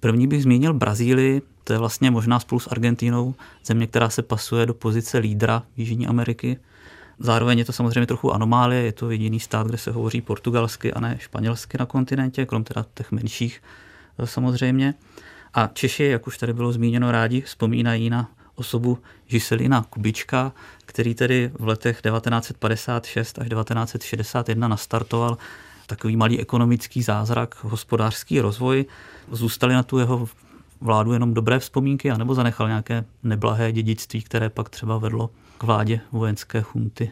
Speaker 3: První bych zmínil Brazílii, to je vlastně možná spolu s Argentínou země, která se pasuje do pozice lídra Jižní Ameriky. Zároveň je to samozřejmě trochu anomálie, je to jediný stát, kde se hovoří portugalsky a ne španělsky na kontinentě, krom teda těch menších eh, samozřejmě. A Češi, jak už tady bylo zmíněno, rádi vzpomínají na osobu Žiselina Kubička, který tedy v letech 1956 až 1961 nastartoval takový malý ekonomický zázrak, hospodářský rozvoj. Zůstaly na tu jeho vládu jenom dobré vzpomínky, anebo zanechal nějaké neblahé dědictví, které pak třeba vedlo k vládě vojenské chunty?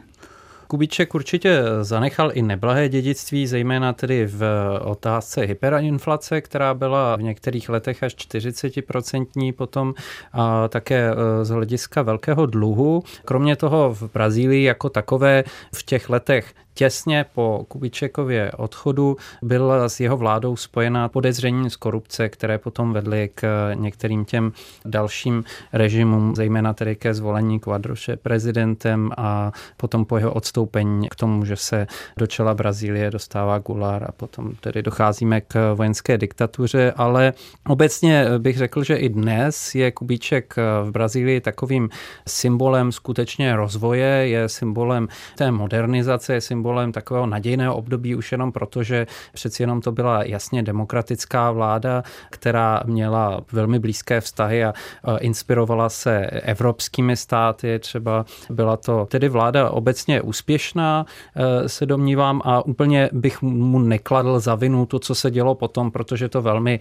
Speaker 5: Kubíček určitě zanechal i neblahé dědictví, zejména tedy v otázce hyperinflace, která byla v některých letech až 40% potom a také e, z hlediska velkého dluhu. Kromě toho v Brazílii jako takové v těch letech Těsně po Kubičekově odchodu byl s jeho vládou spojena podezření z korupce, které potom vedly k některým těm dalším režimům, zejména tedy ke zvolení Quadroše prezidentem a potom po jeho odstoupení k tomu, že se do čela Brazílie dostává Gular a potom tedy docházíme k vojenské diktatuře, ale obecně bych řekl, že i dnes je Kubíček v Brazílii takovým symbolem skutečně rozvoje, je symbolem té modernizace, je symbolem symbolem takového nadějného období už jenom proto, že přeci jenom to byla jasně demokratická vláda, která měla velmi blízké vztahy a inspirovala se evropskými státy. Třeba byla to tedy vláda obecně úspěšná, e, se domnívám, a úplně bych mu nekladl za vinu to, co se dělo potom, protože to velmi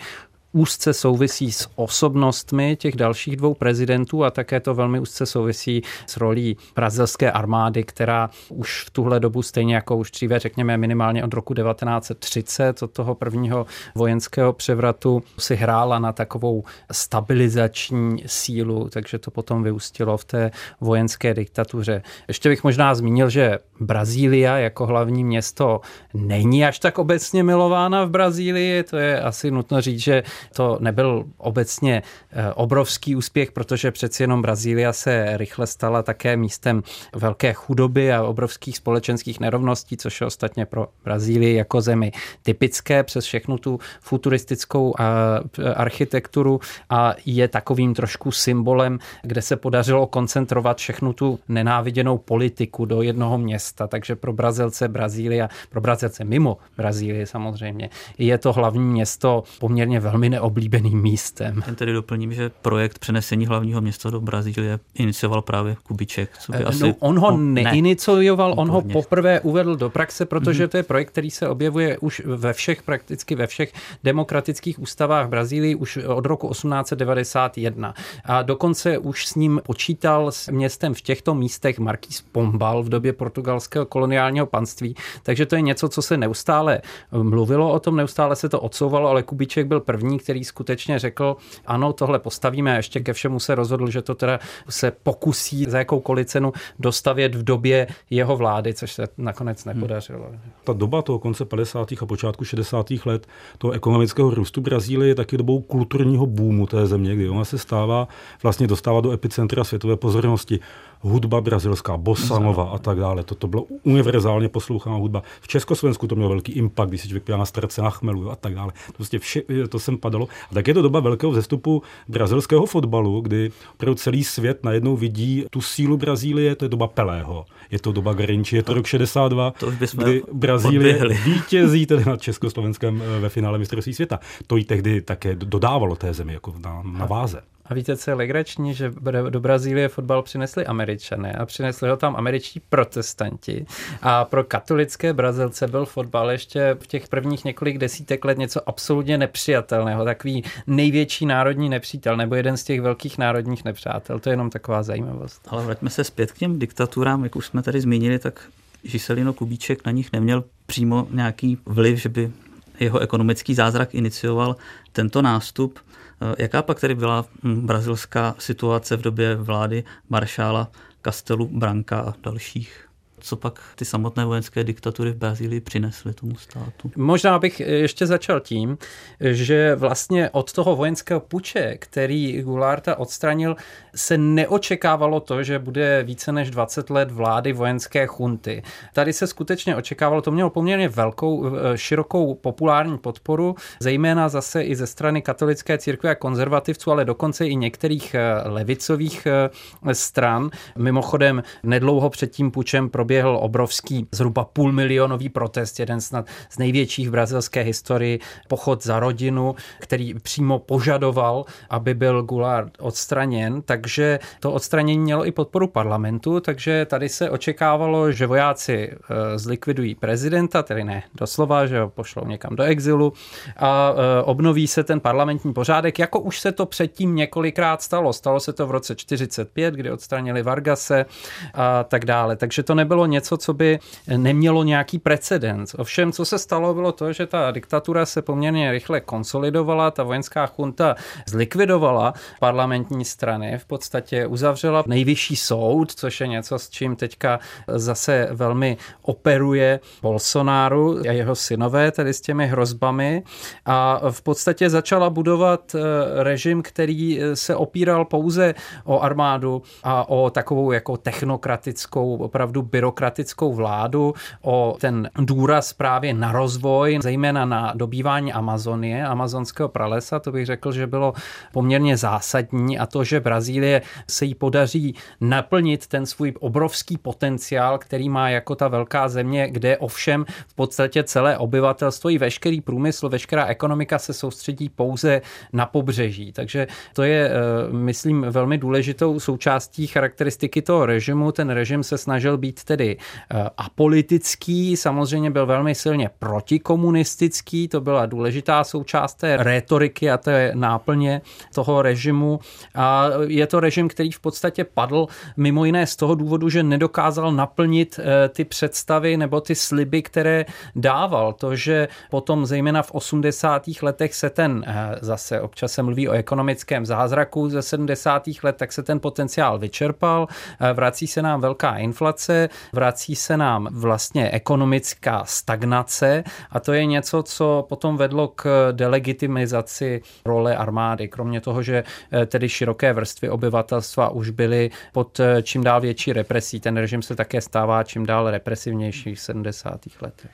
Speaker 5: úzce souvisí s osobnostmi těch dalších dvou prezidentů a také to velmi úzce souvisí s rolí brazilské armády, která už v tuhle dobu stejně jako už dříve, řekněme minimálně od roku 1930, od toho prvního vojenského převratu, si hrála na takovou stabilizační sílu, takže to potom vyústilo v té vojenské diktatuře. Ještě bych možná zmínil, že Brazília jako hlavní město není až tak obecně milována v Brazílii, to je asi nutno říct, že to nebyl obecně eh, obrovský úspěch, protože přeci jenom Brazília se rychle stala také místem velké chudoby a obrovských společenských nerovností, což je ostatně pro Brazílii jako zemi typické přes všechnu tu futuristickou eh, architekturu a je takovým trošku symbolem, kde se podařilo koncentrovat všechnu tu nenáviděnou politiku do jednoho města. Takže pro Brazilce Brazília, pro Brazilce mimo Brazílie samozřejmě, je to hlavní město poměrně velmi neoblíbeným místem.
Speaker 3: Jen tedy doplním, že projekt přenesení hlavního města do Brazílie inicioval právě Kubiček. Co by
Speaker 5: no,
Speaker 3: asi...
Speaker 5: On ho neinicioval, ne. on ho poprvé uvedl do praxe, protože mm-hmm. to je projekt, který se objevuje už ve všech, prakticky ve všech demokratických ústavách Brazílii už od roku 1891. A dokonce už s ním počítal s městem v těchto místech Marquis Pombal v době portugalského koloniálního panství. Takže to je něco, co se neustále mluvilo o tom, neustále se to odsouvalo, ale Kubiček byl první první, který skutečně řekl, ano, tohle postavíme a ještě ke všemu se rozhodl, že to teda se pokusí za jakoukoliv cenu dostavět v době jeho vlády, což se nakonec hmm. nepodařilo. Hmm.
Speaker 4: Ta doba toho konce 50. a počátku 60. let toho ekonomického růstu Brazílie je taky dobou kulturního boomu té země, kdy ona se stává, vlastně dostává do epicentra světové pozornosti hudba brazilská, bosanova a tak dále. Toto bylo univerzálně poslouchaná hudba. V Československu to mělo velký impact, když se člověk na starce na chmelu a tak dále. To prostě vše, to sem padalo. A tak je to doba velkého vzestupu brazilského fotbalu, kdy opravdu celý svět najednou vidí tu sílu Brazílie, to je doba Pelého. Je to doba Garinči, je to rok 62, to kdy Brazílie odběhli. vítězí tedy nad Československem eh, ve finále mistrovství světa. To jí tehdy také dodávalo té zemi jako na, na váze.
Speaker 5: A víte, co je legrační, že do Brazílie fotbal přinesli američané a přinesli ho tam američtí protestanti. A pro katolické Brazilce byl fotbal ještě v těch prvních několik desítek let něco absolutně nepřijatelného, takový největší národní nepřítel nebo jeden z těch velkých národních nepřátel. To je jenom taková zajímavost.
Speaker 3: Ale vraťme se zpět k těm diktaturám, jak už jsme tady zmínili, tak Žiselino Kubíček na nich neměl přímo nějaký vliv, že by jeho ekonomický zázrak inicioval tento nástup. Eh, jaká pak tedy byla hm, brazilská situace v době vlády maršála Castelu Branca a dalších? Co pak ty samotné vojenské diktatury v Brazílii přinesly tomu státu?
Speaker 5: Možná bych ještě začal tím, že vlastně od toho vojenského puče, který Goularta odstranil, se neočekávalo to, že bude více než 20 let vlády vojenské chunty. Tady se skutečně očekávalo, to mělo poměrně velkou, eh, širokou populární podporu, zejména zase i ze strany katolické církve a konzervativců, ale dokonce i některých eh, levicových eh, stran. Mimochodem, nedlouho před tím pučem proběhl proběhl obrovský zhruba půl milionový protest, jeden snad z největších v brazilské historii, pochod za rodinu, který přímo požadoval, aby byl Goulart odstraněn, takže to odstranění mělo i podporu parlamentu, takže tady se očekávalo, že vojáci eh, zlikvidují prezidenta, tedy ne doslova, že ho pošlou někam do exilu a eh, obnoví se ten parlamentní pořádek, jako už se to předtím několikrát stalo. Stalo se to v roce 45, kdy odstranili Vargase a tak dále. Takže to nebylo něco, co by nemělo nějaký precedens. Ovšem, co se stalo, bylo to, že ta diktatura se poměrně rychle konsolidovala, ta vojenská chunta zlikvidovala parlamentní strany, v podstatě uzavřela nejvyšší soud, což je něco, s čím teďka zase velmi operuje Bolsonaro a jeho synové, tedy s těmi hrozbami a v podstatě začala budovat eh, režim, který eh, se opíral pouze o armádu a o takovou jako technokratickou, opravdu byrokratickou demokratickou vládu o ten důraz právě na rozvoj, zejména na dobývání Amazonie, amazonského pralesa, to bych řekl, že bylo poměrně zásadní a to, že Brazílie se jí podaří naplnit ten svůj obrovský potenciál, který má jako ta velká země, kde ovšem v podstatě celé obyvatelstvo i veškerý průmysl, veškerá ekonomika se soustředí pouze na pobřeží. Takže to je, eh, myslím, velmi důležitou součástí charakteristiky toho režimu. Ten režim se snažil být tedy tedy eh, apolitický, samozřejmě byl velmi silně protikomunistický, to byla důležitá součást té rétoriky a té náplně toho režimu. A je to režim, který v podstatě padl mimo jiné z toho důvodu, že nedokázal naplnit eh, ty představy nebo ty sliby, které dával. To, že potom zejména v 80. letech se ten, eh, zase občas se mluví o ekonomickém zázraku ze 70. let, tak se ten potenciál vyčerpal, vrací se nám velká inflace, vrací se nám vlastně ekonomická stagnace a to je něco, co potom vedlo k delegitimizaci role armády. Kromě toho, že eh, tedy široké vrstvy obyvatelstva už byly pod eh, čím dál větší represí. Ten režim se také stává čím dál represivnější v 70. letech.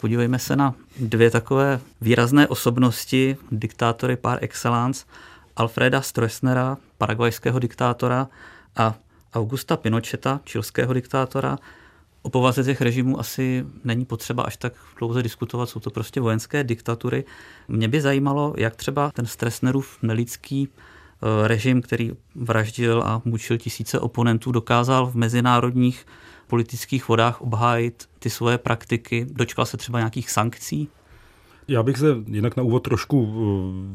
Speaker 3: Podívejme se na dvě takové výrazné osobnosti, diktátory par excellence, Alfreda Stroessnera, paraguajského diktátora a Augusta Pinocheta, čilského diktátora. O povaze těch režimů asi není potřeba až tak dlouze diskutovat, jsou to prostě vojenské diktatury. Mě by zajímalo, jak třeba ten Stroessnerův nelidský eh, režim, který vraždil a mučil tisíce oponentů, dokázal v mezinárodních politických vodách obhájit ty svoje praktiky. Dočkal se třeba nějakých sankcí?
Speaker 4: Já bych se jinak na úvod trošku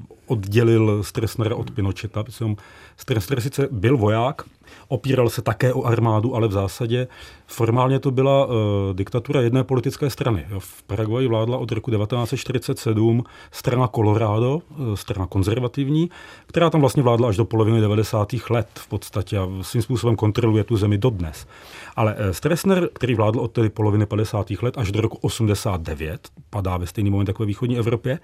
Speaker 4: eh, oddělil Stressnera od Pinocheta, protože sice byl voják, Opíral se také o armádu, ale v zásadě formálně to byla uh, diktatura jedné politické strany. V Paraguaji vládla od roku 1947 strana Colorado, uh, strana konzervativní, která tam vlastně vládla až do poloviny 90. let v podstatě a svým způsobem kontroluje tu zemi dodnes. Ale uh, Stressner, který vládl od tedy poloviny 50. let až do roku 89, padá ve stejný moment jako ve východní Evropě,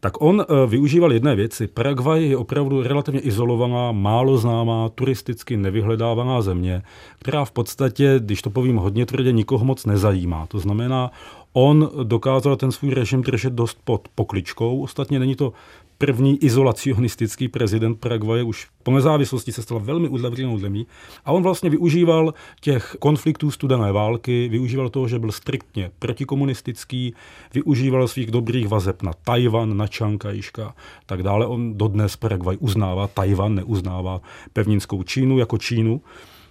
Speaker 4: tak on uh, využíval jedné věci. Paraguay je opravdu relativně izolovaná, málo známá, turisticky nevyhledávaná země, která v podstatě, když to povím hodně tvrdě, nikoho moc nezajímá. To znamená, on dokázal ten svůj režim držet dost pod pokličkou. Ostatně není to první izolacionistický prezident Paraguaje už po nezávislosti se stala velmi uzavřenou zemí. A on vlastně využíval těch konfliktů studené války, využíval toho, že byl striktně protikomunistický, využíval svých dobrých vazeb na Tajvan, na Čankajška, tak dále. On dodnes Paraguay uznává Tajvan, neuznává pevninskou Čínu jako Čínu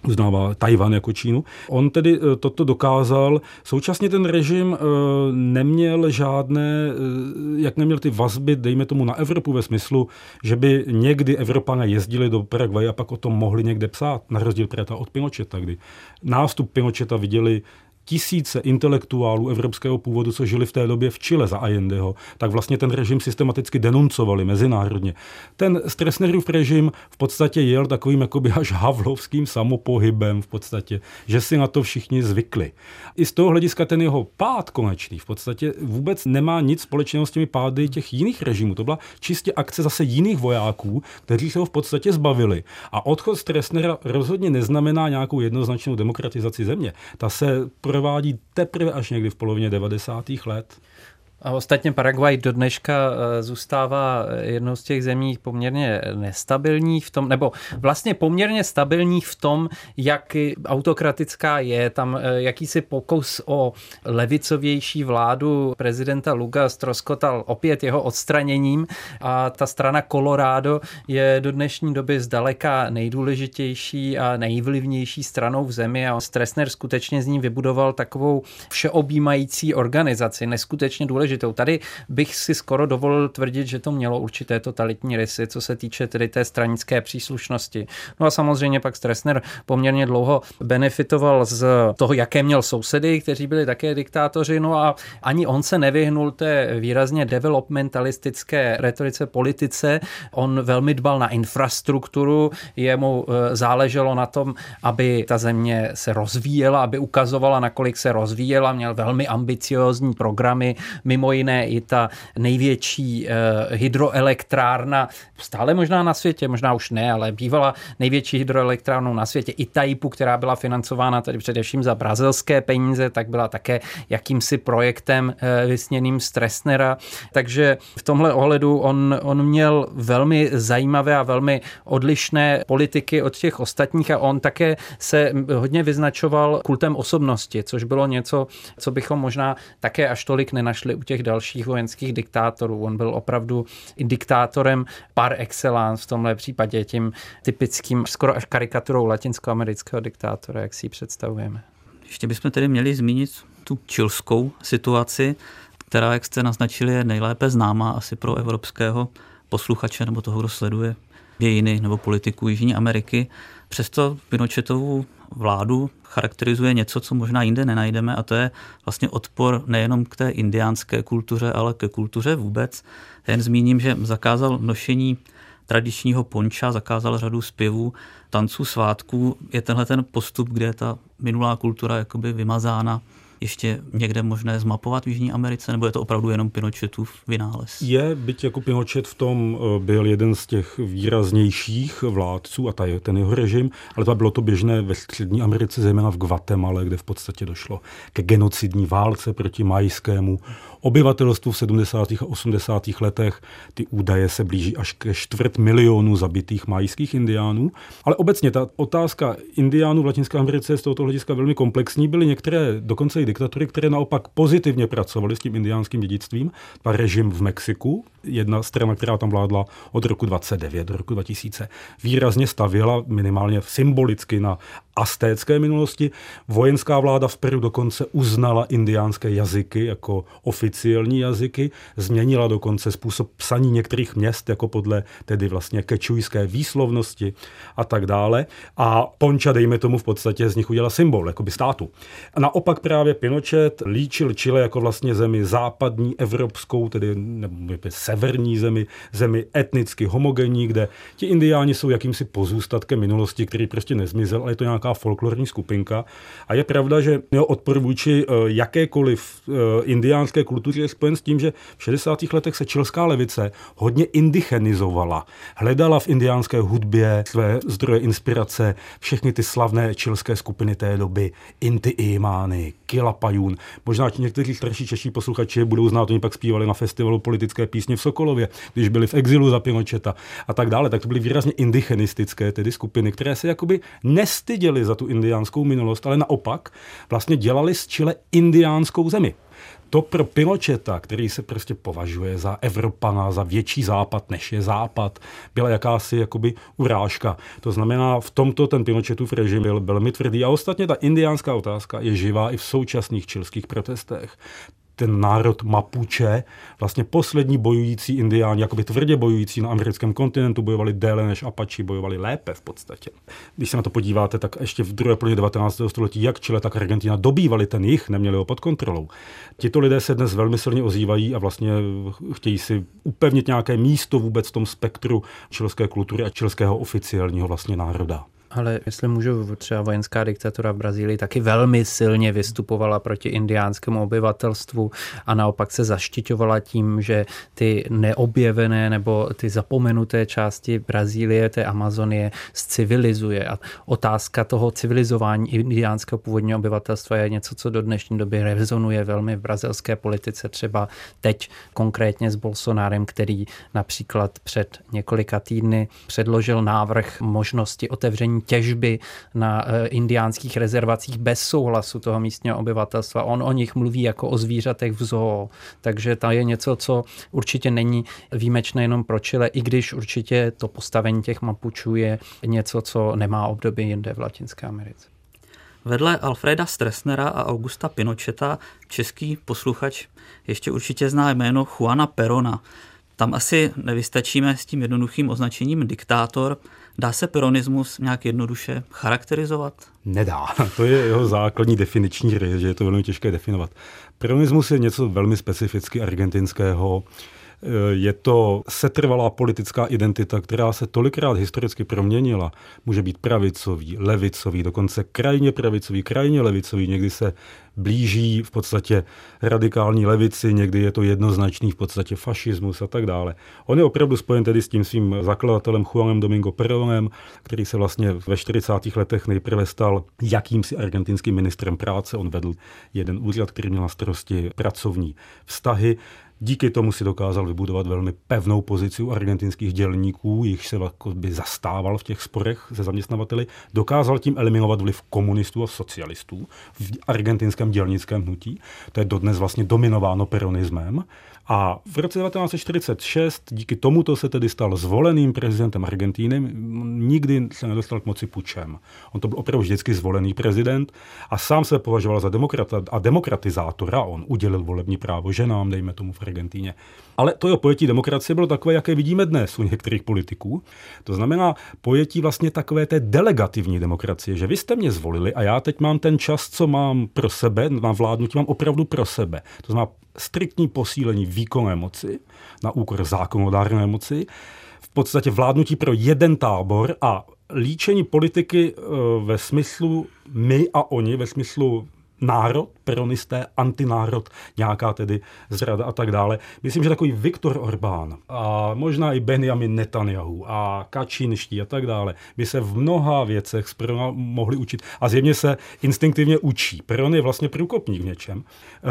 Speaker 4: uznává Tajvan jako Čínu. On tedy eh, toto dokázal. Současně ten režim eh, neměl žádné, eh, jak neměl ty vazby, dejme tomu na Evropu ve smyslu, že by někdy Evropané jezdili do Paraguay a pak o tom mohli někde psát, na rozdíl od Pinocheta, kdy nástup Pinocheta viděli tisíce intelektuálů evropského původu, co žili v té době v Chile za Allendeho, tak vlastně ten režim systematicky denuncovali mezinárodně. Ten Stresnerův režim v podstatě jel takovým jakoby až havlovským samopohybem v podstatě, že si na to všichni zvykli. I z toho hlediska ten jeho pád konečný v podstatě vůbec nemá nic společného s těmi pády těch jiných režimů. To byla čistě akce zase jiných vojáků, kteří se ho v podstatě zbavili. A odchod Stresnera rozhodně neznamená nějakou jednoznačnou demokratizaci země. Ta se pro provádí teprve až někdy v polovině 90. let.
Speaker 5: A ostatně Paraguay do dneška eh, zůstává jednou z těch zemí poměrně nestabilních v tom, nebo vlastně poměrně stabilních v tom, jak autokratická je. Tam eh, jakýsi pokus o levicovější vládu prezidenta Luga stroskotal opět jeho odstraněním a ta strana Colorado je do dnešní doby zdaleka nejdůležitější a nejvlivnější stranou v zemi a Stressner skutečně z ní vybudoval takovou všeobjímající organizaci, neskutečně důležitou důležitou. Tady bych si skoro dovolil tvrdit, že to mělo určité totalitní rysy, co se týče tedy té stranické příslušnosti. No a samozřejmě pak Stressner poměrně dlouho benefitoval z toho, jaké měl sousedy, kteří byli také diktátoři, no a ani on se nevyhnul té výrazně developmentalistické retorice politice. On velmi dbal na infrastrukturu, jemu e, záleželo na tom, aby ta země se rozvíjela, aby ukazovala, nakolik se rozvíjela, měl velmi ambiciozní programy, mimo jiné i ta největší eh, hydroelektrárna, stále možná na světě, možná už ne, ale bývala největší hydroelektrárnou na světě, Itaipu, která byla financována tedy především za brazilské peníze, tak byla také jakýmsi projektem eh, vysněným z Trestnera. Takže v tomhle ohledu on, on měl velmi zajímavé a velmi odlišné politiky od těch ostatních a on také se hodně vyznačoval kultem osobnosti, což bylo něco, co bychom možná také až tolik nenašli u těch dalších vojenských diktátorů. On byl opravdu diktátorem par excellence v tomhle případě tím typickým skoro až karikaturou latinskoamerického diktátora, jak si ji představujeme.
Speaker 3: Ještě bychom tedy měli zmínit tu čilskou situaci, která, jak jste naznačili, je nejlépe známá asi pro evropského posluchače nebo toho, kdo sleduje dějiny nebo politiku Jižní Ameriky. Přesto Pinochetovu vládu charakterizuje něco, co možná jinde nenajdeme, a to je vlastně odpor nejenom k té indiánské kultuře, ale ke kultuře vůbec. Jen zmíním, že zakázal nošení tradičního ponča, zakázal řadu zpěvů, tanců, svátků. Je tenhle ten postup, kde je ta minulá kultura jakoby vymazána ještě někde možné zmapovat v Jižní Americe, nebo je to opravdu jenom Pinochetův vynález?
Speaker 4: Je, byť jako Pinochet v tom eh, byl jeden z těch výraznějších vládců a ta je ten jeho režim, ale to bylo to běžné ve střední Americe, zejména v Guatemala, kde v podstatě došlo ke genocidní válce proti majskému obyvatelstvu v 70. a 80. letech. Ty údaje se blíží až ke čtvrt milionu zabitých majských indiánů. Ale obecně ta otázka indiánů v Latinské Americe je z tohoto hlediska velmi komplexní. Byly některé dokonce i diktatury, které naopak pozitivně pracovaly s tím indiánským dědictvím. Ta režim v Mexiku jedna strana, která tam vládla od roku 29 do roku 2000, výrazně stavěla minimálně symbolicky na astécké minulosti. Vojenská vláda v Peru dokonce uznala indiánské jazyky jako oficiální jazyky, změnila dokonce způsob psaní některých měst jako podle tedy vlastně kečujské výslovnosti a tak dále. A Ponča, dejme tomu, v podstatě z nich udělala symbol, jako by státu. A naopak právě Pinochet líčil Chile jako vlastně zemi západní, evropskou, tedy nebo severní zemi, zemi etnicky homogenní, kde ti indiáni jsou jakýmsi pozůstatkem minulosti, který prostě nezmizel, ale je to nějaká folklorní skupinka. A je pravda, že jeho odpor vůči eh, jakékoliv eh, indiánské kultuře je spojen s tím, že v 60. letech se čilská levice hodně indigenizovala. Hledala v indiánské hudbě své zdroje inspirace, všechny ty slavné čilské skupiny té doby, Inti Imány, Kilapajun. Možná někteří starší čeští posluchači budou znát, oni pak zpívali na festivalu politické písně v Sokolově, když byli v exilu za Pinocheta a tak dále. Tak to byly výrazně indigenistické tedy skupiny, které se jakoby nestyděly za tu indiánskou minulost, ale naopak vlastně dělali z Chile indiánskou zemi to pro Pinocheta, který se prostě považuje za Evropana, za větší západ, než je západ, byla jakási jakoby urážka. To znamená, v tomto ten Pinochetův režim byl velmi tvrdý. A ostatně ta indiánská otázka je živá i v současných čilských protestech ten národ Mapuche, vlastně poslední bojující indiáni, jakoby tvrdě bojující na americkém kontinentu, bojovali déle než Apache, bojovali lépe v podstatě. Když se na to podíváte, tak ještě v druhé polovině 19. století jak Chile, tak Argentina dobývali ten jich, neměli ho pod kontrolou. Tito lidé se dnes velmi silně ozývají a vlastně chtějí si upevnit nějaké místo vůbec v tom spektru čilské kultury a čilského oficiálního vlastně národa.
Speaker 5: Ale jestli můžu, třeba vojenská diktatura v Brazílii taky velmi silně vystupovala proti indiánskému obyvatelstvu a naopak se zaštiťovala tím, že ty neobjevené nebo ty zapomenuté části Brazílie, té Amazonie, civilizuje. A otázka toho civilizování indiánského původního obyvatelstva je něco, co do dnešní doby rezonuje velmi v brazilské politice, třeba teď konkrétně s Bolsonárem, který například před několika týdny předložil návrh možnosti otevření těžby na eh, indiánských rezervacích bez souhlasu toho místního obyvatelstva. On o nich mluví jako o zvířatech v zoo, takže to je něco, co určitě není výjimečné jenom pro Chile, i když určitě to postavení těch Mapučů je něco, co nemá období jinde v Latinské Americe.
Speaker 3: Vedle Alfreda Stressnera a Augusta Pinocheta český posluchač ještě určitě zná jméno Juana Perona. Tam asi nevystačíme s tím jednoduchým označením diktátor. Dá se peronismus nějak jednoduše charakterizovat?
Speaker 4: Nedá. To je jeho základní definiční rys, že je to velmi těžké definovat. Peronismus je něco velmi specificky argentinského. Je to setrvalá politická identita, která se tolikrát historicky proměnila. Může být pravicový, levicový, dokonce krajně pravicový, krajně levicový. Někdy se blíží v podstatě radikální levici, někdy je to jednoznačný v podstatě fašismus a tak dále. On je opravdu spojen tedy s tím svým zakladatelem Juanem Domingo Peronem, který se vlastně ve 40. letech nejprve stal jakýmsi argentinským ministrem práce. On vedl jeden úřad, který měl na starosti pracovní vztahy. Díky tomu si dokázal vybudovat velmi pevnou pozici u argentinských dělníků, jich se by zastával v těch sporech se zaměstnavateli. Dokázal tím eliminovat vliv komunistů a socialistů v argentinském dělnickém hnutí. To je dodnes vlastně dominováno peronismem. A v roce 1946 díky tomuto se tedy stal zvoleným prezidentem Argentíny. Nikdy se nedostal k moci pučem. On to byl opravdu vždycky zvolený prezident a sám se považoval za demokrata a demokratizátora. On udělil volební právo ženám, dejme tomu v Argentíně. Ale to jeho pojetí demokracie bylo takové, jaké vidíme dnes u některých politiků. To znamená pojetí vlastně takové té delegativní demokracie, že vy jste mě zvolili a já teď mám ten čas, co mám pro sebe, na vládnutí mám opravdu pro sebe. To znamená striktní posílení výkonné moci na úkor zákonodárné moci, v podstatě vládnutí pro jeden tábor a líčení politiky eh, ve smyslu my a oni, ve smyslu národ, peronisté, antinárod, nějaká tedy zrada a tak dále. Myslím, že takový Viktor Orbán a možná i Benjamin Netanyahu a Kačinští a tak dále by se v mnoha věcech z Perona mohli učit a zjevně se instinktivně učí. Peron je vlastně průkopník v něčem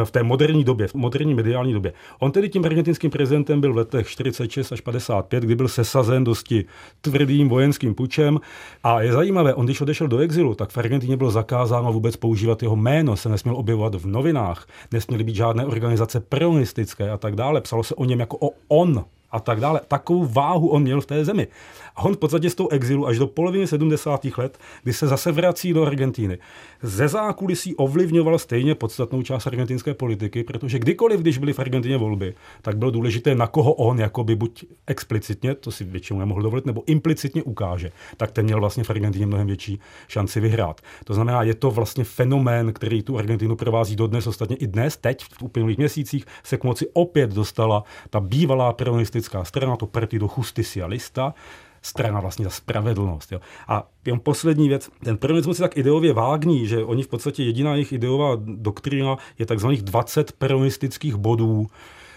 Speaker 4: v té moderní době, v moderní mediální době. On tedy tím argentinským prezidentem byl v letech 46 až 55, kdy byl sesazen dosti tvrdým vojenským pučem a je zajímavé, on když odešel do exilu, tak v Argentině bylo zakázáno vůbec používat jeho jméno, se nesměl objevovat v novinách, nesměly být žádné organizace peronistické a tak dále. Psalo se o něm jako o on, a tak dále. Takovou váhu on měl v té zemi. A on v podstatě z toho exilu až do poloviny 70. let, kdy se zase vrací do Argentíny, ze zákulisí ovlivňoval stejně podstatnou část argentinské politiky, protože kdykoliv, když byly v Argentině volby, tak bylo důležité, na koho on jakoby buď explicitně, to si většinou nemohl dovolit, nebo implicitně ukáže, tak ten měl vlastně v Argentině mnohem větší šanci vyhrát. To znamená, je to vlastně fenomén, který tu Argentinu provází dodnes, ostatně i dnes, teď v uplynulých měsících se k moci opět dostala ta bývalá peronistická strana, to Partido Justicialista, strana vlastně za spravedlnost. Jo. A jen poslední věc, ten peronismus je tak ideově vágní, že oni v podstatě jediná jejich ideová doktrína je takzvaných 20 peronistických bodů,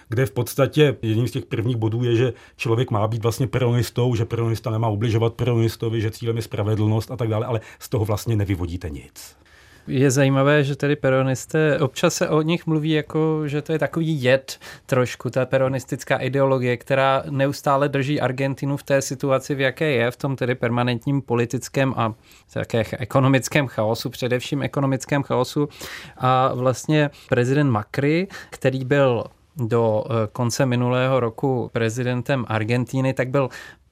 Speaker 4: kde v podstatě jedním z těch prvních bodů je, že člověk má být vlastně peronistou, že peronista nemá ubližovat peronistovi, že cílem je spravedlnost a tak dále, ale z toho vlastně nevyvodíte nic.
Speaker 5: Je zajímavé, že tedy peronisté, občas se o nich mluví jako, že to je takový jed trošku, ta peronistická ideologie, která neustále drží Argentinu v té situaci, v jaké je, v tom tedy permanentním politickém a také ekonomickém chaosu, především ekonomickém chaosu. A vlastně prezident Macri, který byl do eh, konce minulého roku prezidentem Argentíny, tak byl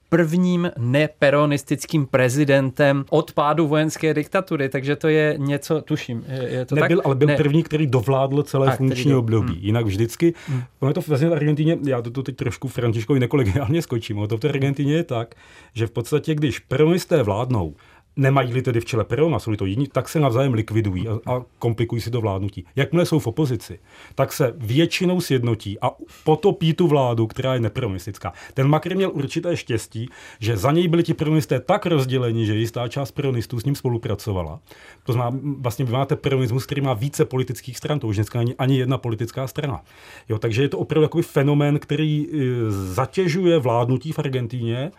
Speaker 5: prvním neperonistickým prezidentem od pádu vojenské diktatury, takže to je něco, tuším. Je to
Speaker 4: Nebyl,
Speaker 5: tak?
Speaker 4: ale byl ne. první, který dovládl celé A, funkční do... období. Hmm. Jinak vždycky, hmm. ono je to vlastně v Argentině, já to, to teď trošku Františkovi nekolegiálně skočím, ale to v té Argentině je tak, že v podstatě, když peronisté vládnou, nemají-li tedy v čele Perona, jsou to jiní, tak se navzájem likvidují a, a komplikují si to vládnutí. Jakmile jsou v opozici, tak se většinou sjednotí a potopí tu vládu, která je neperonistická. Ten Macri měl určité štěstí, že za něj byli ti peronisté tak rozděleni, že jistá část peronistů s ním spolupracovala. To znamená, vlastně vy máte peronismus, který má více politických stran, to už dneska není ani jedna politická strana. Jo, takže je to opravdu takový fenomén, který e, zatěžuje vládnutí v Argentíně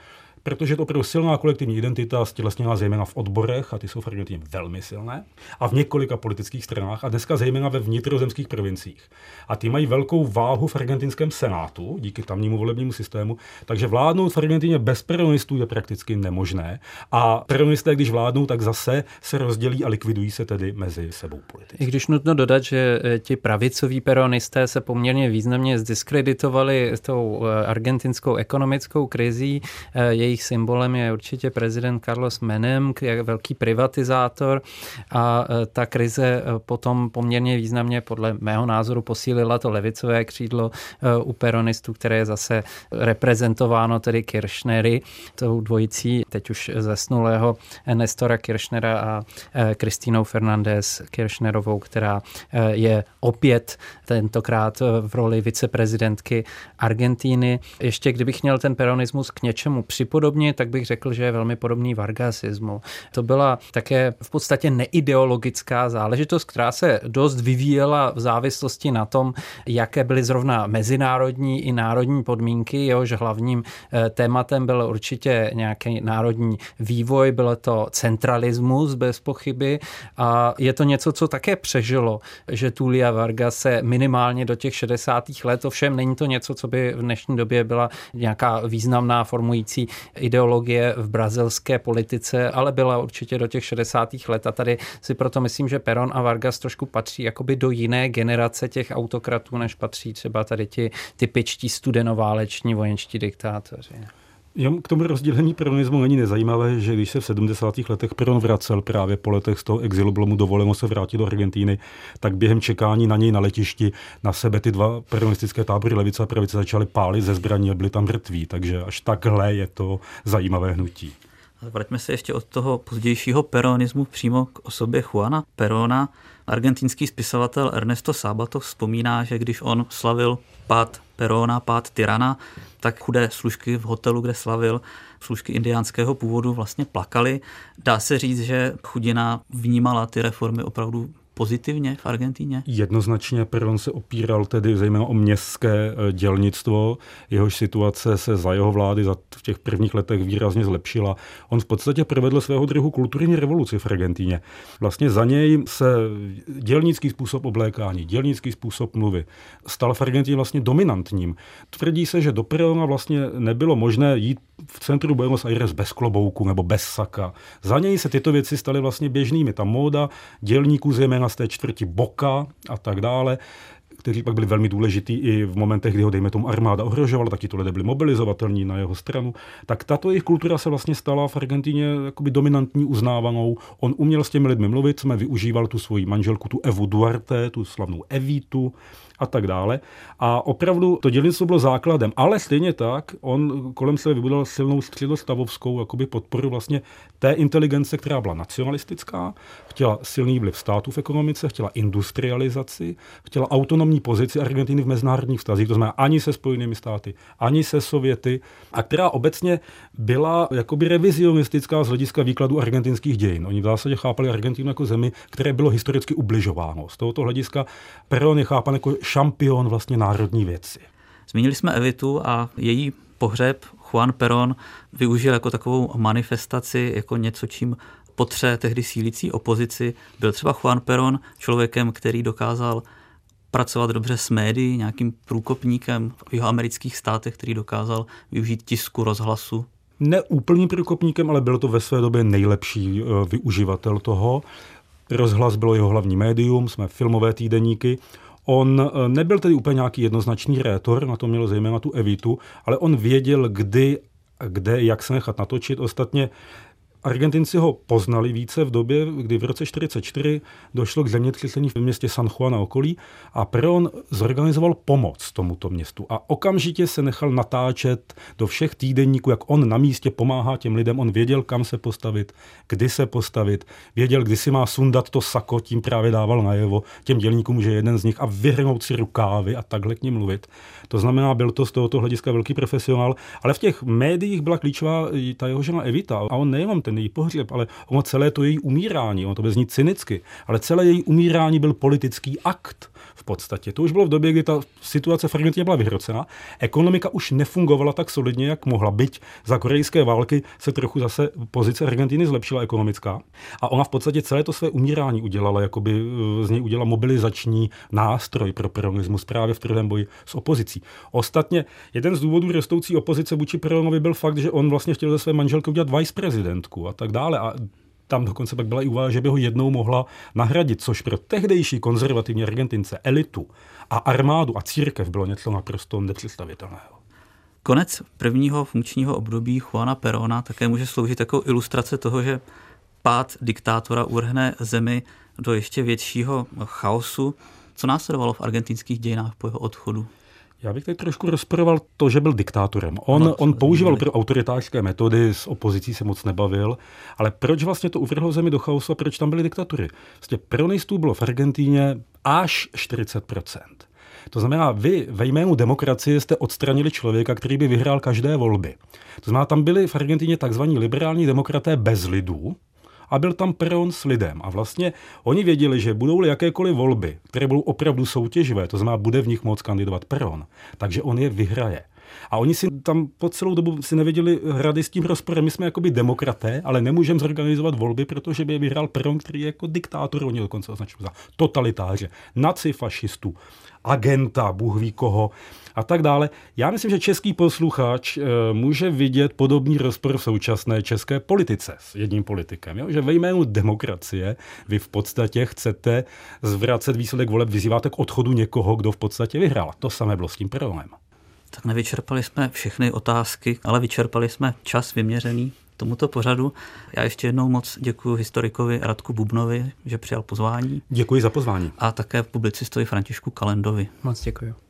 Speaker 4: protože je to opravdu silná kolektivní identita, stělesněná zejména v odborech, a ty jsou v Argentině velmi silné, a v několika politických stranách, a dneska zejména ve vnitrozemských provinciích. A ty mají velkou váhu v argentinském senátu, díky tamnímu volebnímu systému, takže vládnout v Argentině bez peronistů je prakticky nemožné. A peronisté, když vládnou, tak zase se rozdělí a likvidují se tedy mezi sebou politici.
Speaker 5: I když nutno dodat, že eh, ti pravicoví peronisté se poměrně významně zdiskreditovali tou eh, argentinskou ekonomickou krizí, eh, jejich symbolem je určitě prezident Carlos Menem, velký privatizátor a e, ta krize e, potom poměrně významně podle mého názoru posílila to levicové křídlo e, u peronistů, které je zase reprezentováno tedy Kirchnery, tou dvojicí teď už zesnulého Nestora Kirchnera a Kristínou Fernandez Kirchnerovou, která je opět tentokrát v roli viceprezidentky Argentíny. Ještě kdybych měl ten peronismus k něčemu připodobit, podobně, tak bych řekl, že je velmi podobný vargasismu. To byla také v podstatě neideologická záležitost, která se dost vyvíjela v závislosti na tom, jaké byly zrovna mezinárodní i národní podmínky. Jehož hlavním eh, tématem byl určitě nějaký národní vývoj, byl to centralismus bez pochyby a je to něco, co také přežilo, že Tulia Vargas se minimálně do těch 60. let, ovšem není to něco, co by v dnešní době byla nějaká významná formující ideologie v brazilské politice, ale byla určitě do těch 60. let a tady si proto myslím, že Peron a Vargas trošku patří jakoby do jiné generace těch autokratů, než patří třeba tady ti typičtí studenováleční vojenští diktátoři.
Speaker 4: K tomu rozdělení peronismu není nezajímavé, že když se v 70. letech Peron vracel právě po letech z toho exilu, bylo mu dovoleno se vrátit do Argentíny, tak během čekání na něj na letišti na sebe ty dva peronistické tábory levice a pravice začaly pálit ze zbraní a byli tam mrtví. Takže až takhle je to zajímavé hnutí.
Speaker 3: Vraťme se ještě od toho pozdějšího peronismu přímo k osobě Juana Perona. Argentinský spisovatel Ernesto Sabato vzpomíná, že když on slavil pád Perona, pád Tyrana, tak chudé služky v hotelu, kde slavil, služky indiánského původu vlastně plakali. Dá se říct, že chudina vnímala ty reformy opravdu pozitivně v Argentíně?
Speaker 4: Jednoznačně Perón se opíral tedy zejména o městské eh, dělnictvo. Jehož situace se za jeho vlády za v těch prvních letech výrazně zlepšila. On v podstatě provedl svého druhu kulturní revoluci v Argentíně. Vlastně za něj se dělnický způsob oblékání, dělnický způsob mluvy stal v Argentíně vlastně dominantním. Tvrdí se, že do Perona vlastně nebylo možné jít v centru Buenos Aires bez klobouku nebo bez saka. Za něj se tyto věci staly vlastně běžnými. Ta móda dělníků, zejména z té čtvrti Boka a tak dále, kteří pak byli velmi důležitý i v momentech, kdy ho, dejme tomu, armáda ohrožovala, tak to lidé byli mobilizovatelní na jeho stranu. Tak tato jejich kultura se vlastně stala v Argentině jakoby dominantní, uznávanou. On uměl s těmi lidmi mluvit, jsme využíval tu svoji manželku, tu Evu Duarte, tu slavnou Evitu, a tak dále. A opravdu to dělnictvo bylo základem, ale stejně tak on kolem sebe vybudoval silnou středostavovskou jakoby podporu vlastně té inteligence, která byla nacionalistická, chtěla silný vliv státu v ekonomice, chtěla industrializaci, chtěla autonomní pozici Argentiny v mezinárodních vztazích, to znamená ani se Spojenými státy, ani se Sověty, a která obecně byla jakoby revizionistická z hlediska výkladu argentinských dějin. Oni v zásadě chápali Argentinu jako zemi, které bylo historicky ubližováno. Z tohoto hlediska Perón je chápan jako šampion vlastně národní věci.
Speaker 3: Zmínili jsme Evitu a její pohřeb Juan Perón využil jako takovou manifestaci, jako něco, čím potře tehdy sílící opozici. Byl třeba Juan Perón člověkem, který dokázal pracovat dobře s médií, nějakým průkopníkem v jeho amerických státech, který dokázal využít tisku, rozhlasu.
Speaker 4: Ne úplným průkopníkem, ale byl to ve své době nejlepší eh, využivatel toho. Rozhlas bylo jeho hlavní médium, jsme filmové týdeníky. On eh, nebyl tedy úplně nějaký jednoznačný rétor, na to měl zejména tu Evitu, ale on věděl, kdy, kde, jak se nechat natočit. Ostatně Argentinci ho poznali více v době, kdy v roce 1944 došlo k zemětřesení v městě San Juan a okolí a Perón zorganizoval pomoc tomuto městu a okamžitě se nechal natáčet do všech týdenníků, jak on na místě pomáhá těm lidem. On věděl, kam se postavit, kdy se postavit, věděl, kdy si má sundat to sako, tím právě dával najevo těm dělníkům, že jeden z nich a vyhrnout si rukávy a takhle k ním mluvit. To znamená, byl to z tohoto hlediska velký profesionál, ale v těch médiích byla klíčová ta jeho žena Evita a on nejenom ten její pohřeb, ale ono celé to její umírání, ono to bez znít cynicky, ale celé její umírání byl politický akt v podstatě. To už bylo v době, kdy ta situace v Argentině byla vyhrocená. Ekonomika už nefungovala tak solidně, jak mohla být. Za korejské války se trochu zase pozice Argentiny zlepšila ekonomická. A ona v podstatě celé to své umírání udělala, jakoby eh, z něj udělala mobilizační nástroj pro peronismus právě v tvrdém boji s opozicí. Ostatně jeden z důvodů rostoucí opozice vůči Peronovi byl fakt, že on vlastně chtěl ze své manželky udělat viceprezidentku a tak dále. A tam dokonce pak byla i úvaha, že by ho jednou mohla nahradit, což pro tehdejší konzervativní Argentince, elitu a armádu a církev bylo něco naprosto nepředstavitelného.
Speaker 3: Konec prvního funkčního období Juana Perona také může sloužit jako ilustrace toho, že pád diktátora urhne zemi do ještě většího chaosu. Co následovalo v argentinských dějinách po jeho odchodu?
Speaker 4: Já bych teď trošku rozporoval to, že byl diktátorem. On, no, on používal pro autoritářské metody, s opozicí se moc nebavil, ale proč vlastně to uvrhlo zemi do chaosu a proč tam byly diktatury? Vlastně peronistů bylo v Argentíně až 40%. To znamená, vy ve jménu demokracie jste odstranili člověka, který by vyhrál každé volby. To znamená, tam byli v Argentíně takzvaní liberální demokraté bez lidů, a byl tam Peron s lidem. A vlastně oni věděli, že budou-li jakékoliv volby, které budou opravdu soutěživé, to znamená, bude v nich moc kandidovat Peron, takže on je vyhraje. A oni si tam po celou dobu si nevěděli hrady s tím rozporem. My jsme jakoby demokraté, ale nemůžeme zorganizovat volby, protože by je vyhrál Peron, který je jako diktátor, oni dokonce označují za totalitáře, nacifašistů, agenta, Bůh ví koho a tak dále. Já myslím, že český posluchač e, může vidět podobný rozpor v současné české politice s jedním politikem. Jo? Že ve jménu demokracie vy v podstatě chcete zvracet výsledek voleb, vyzýváte k odchodu někoho, kdo v podstatě vyhrál. To samé bylo s tím Peronem.
Speaker 3: Tak nevyčerpali jsme všechny otázky, ale vyčerpali jsme čas vyměřený tomuto pořadu. Já ještě jednou moc děkuji historikovi Radku Bubnovi, že přijal pozvání.
Speaker 4: Děkuji za pozvání.
Speaker 3: A také publicistovi Františku Kalendovi.
Speaker 5: Moc děkuji.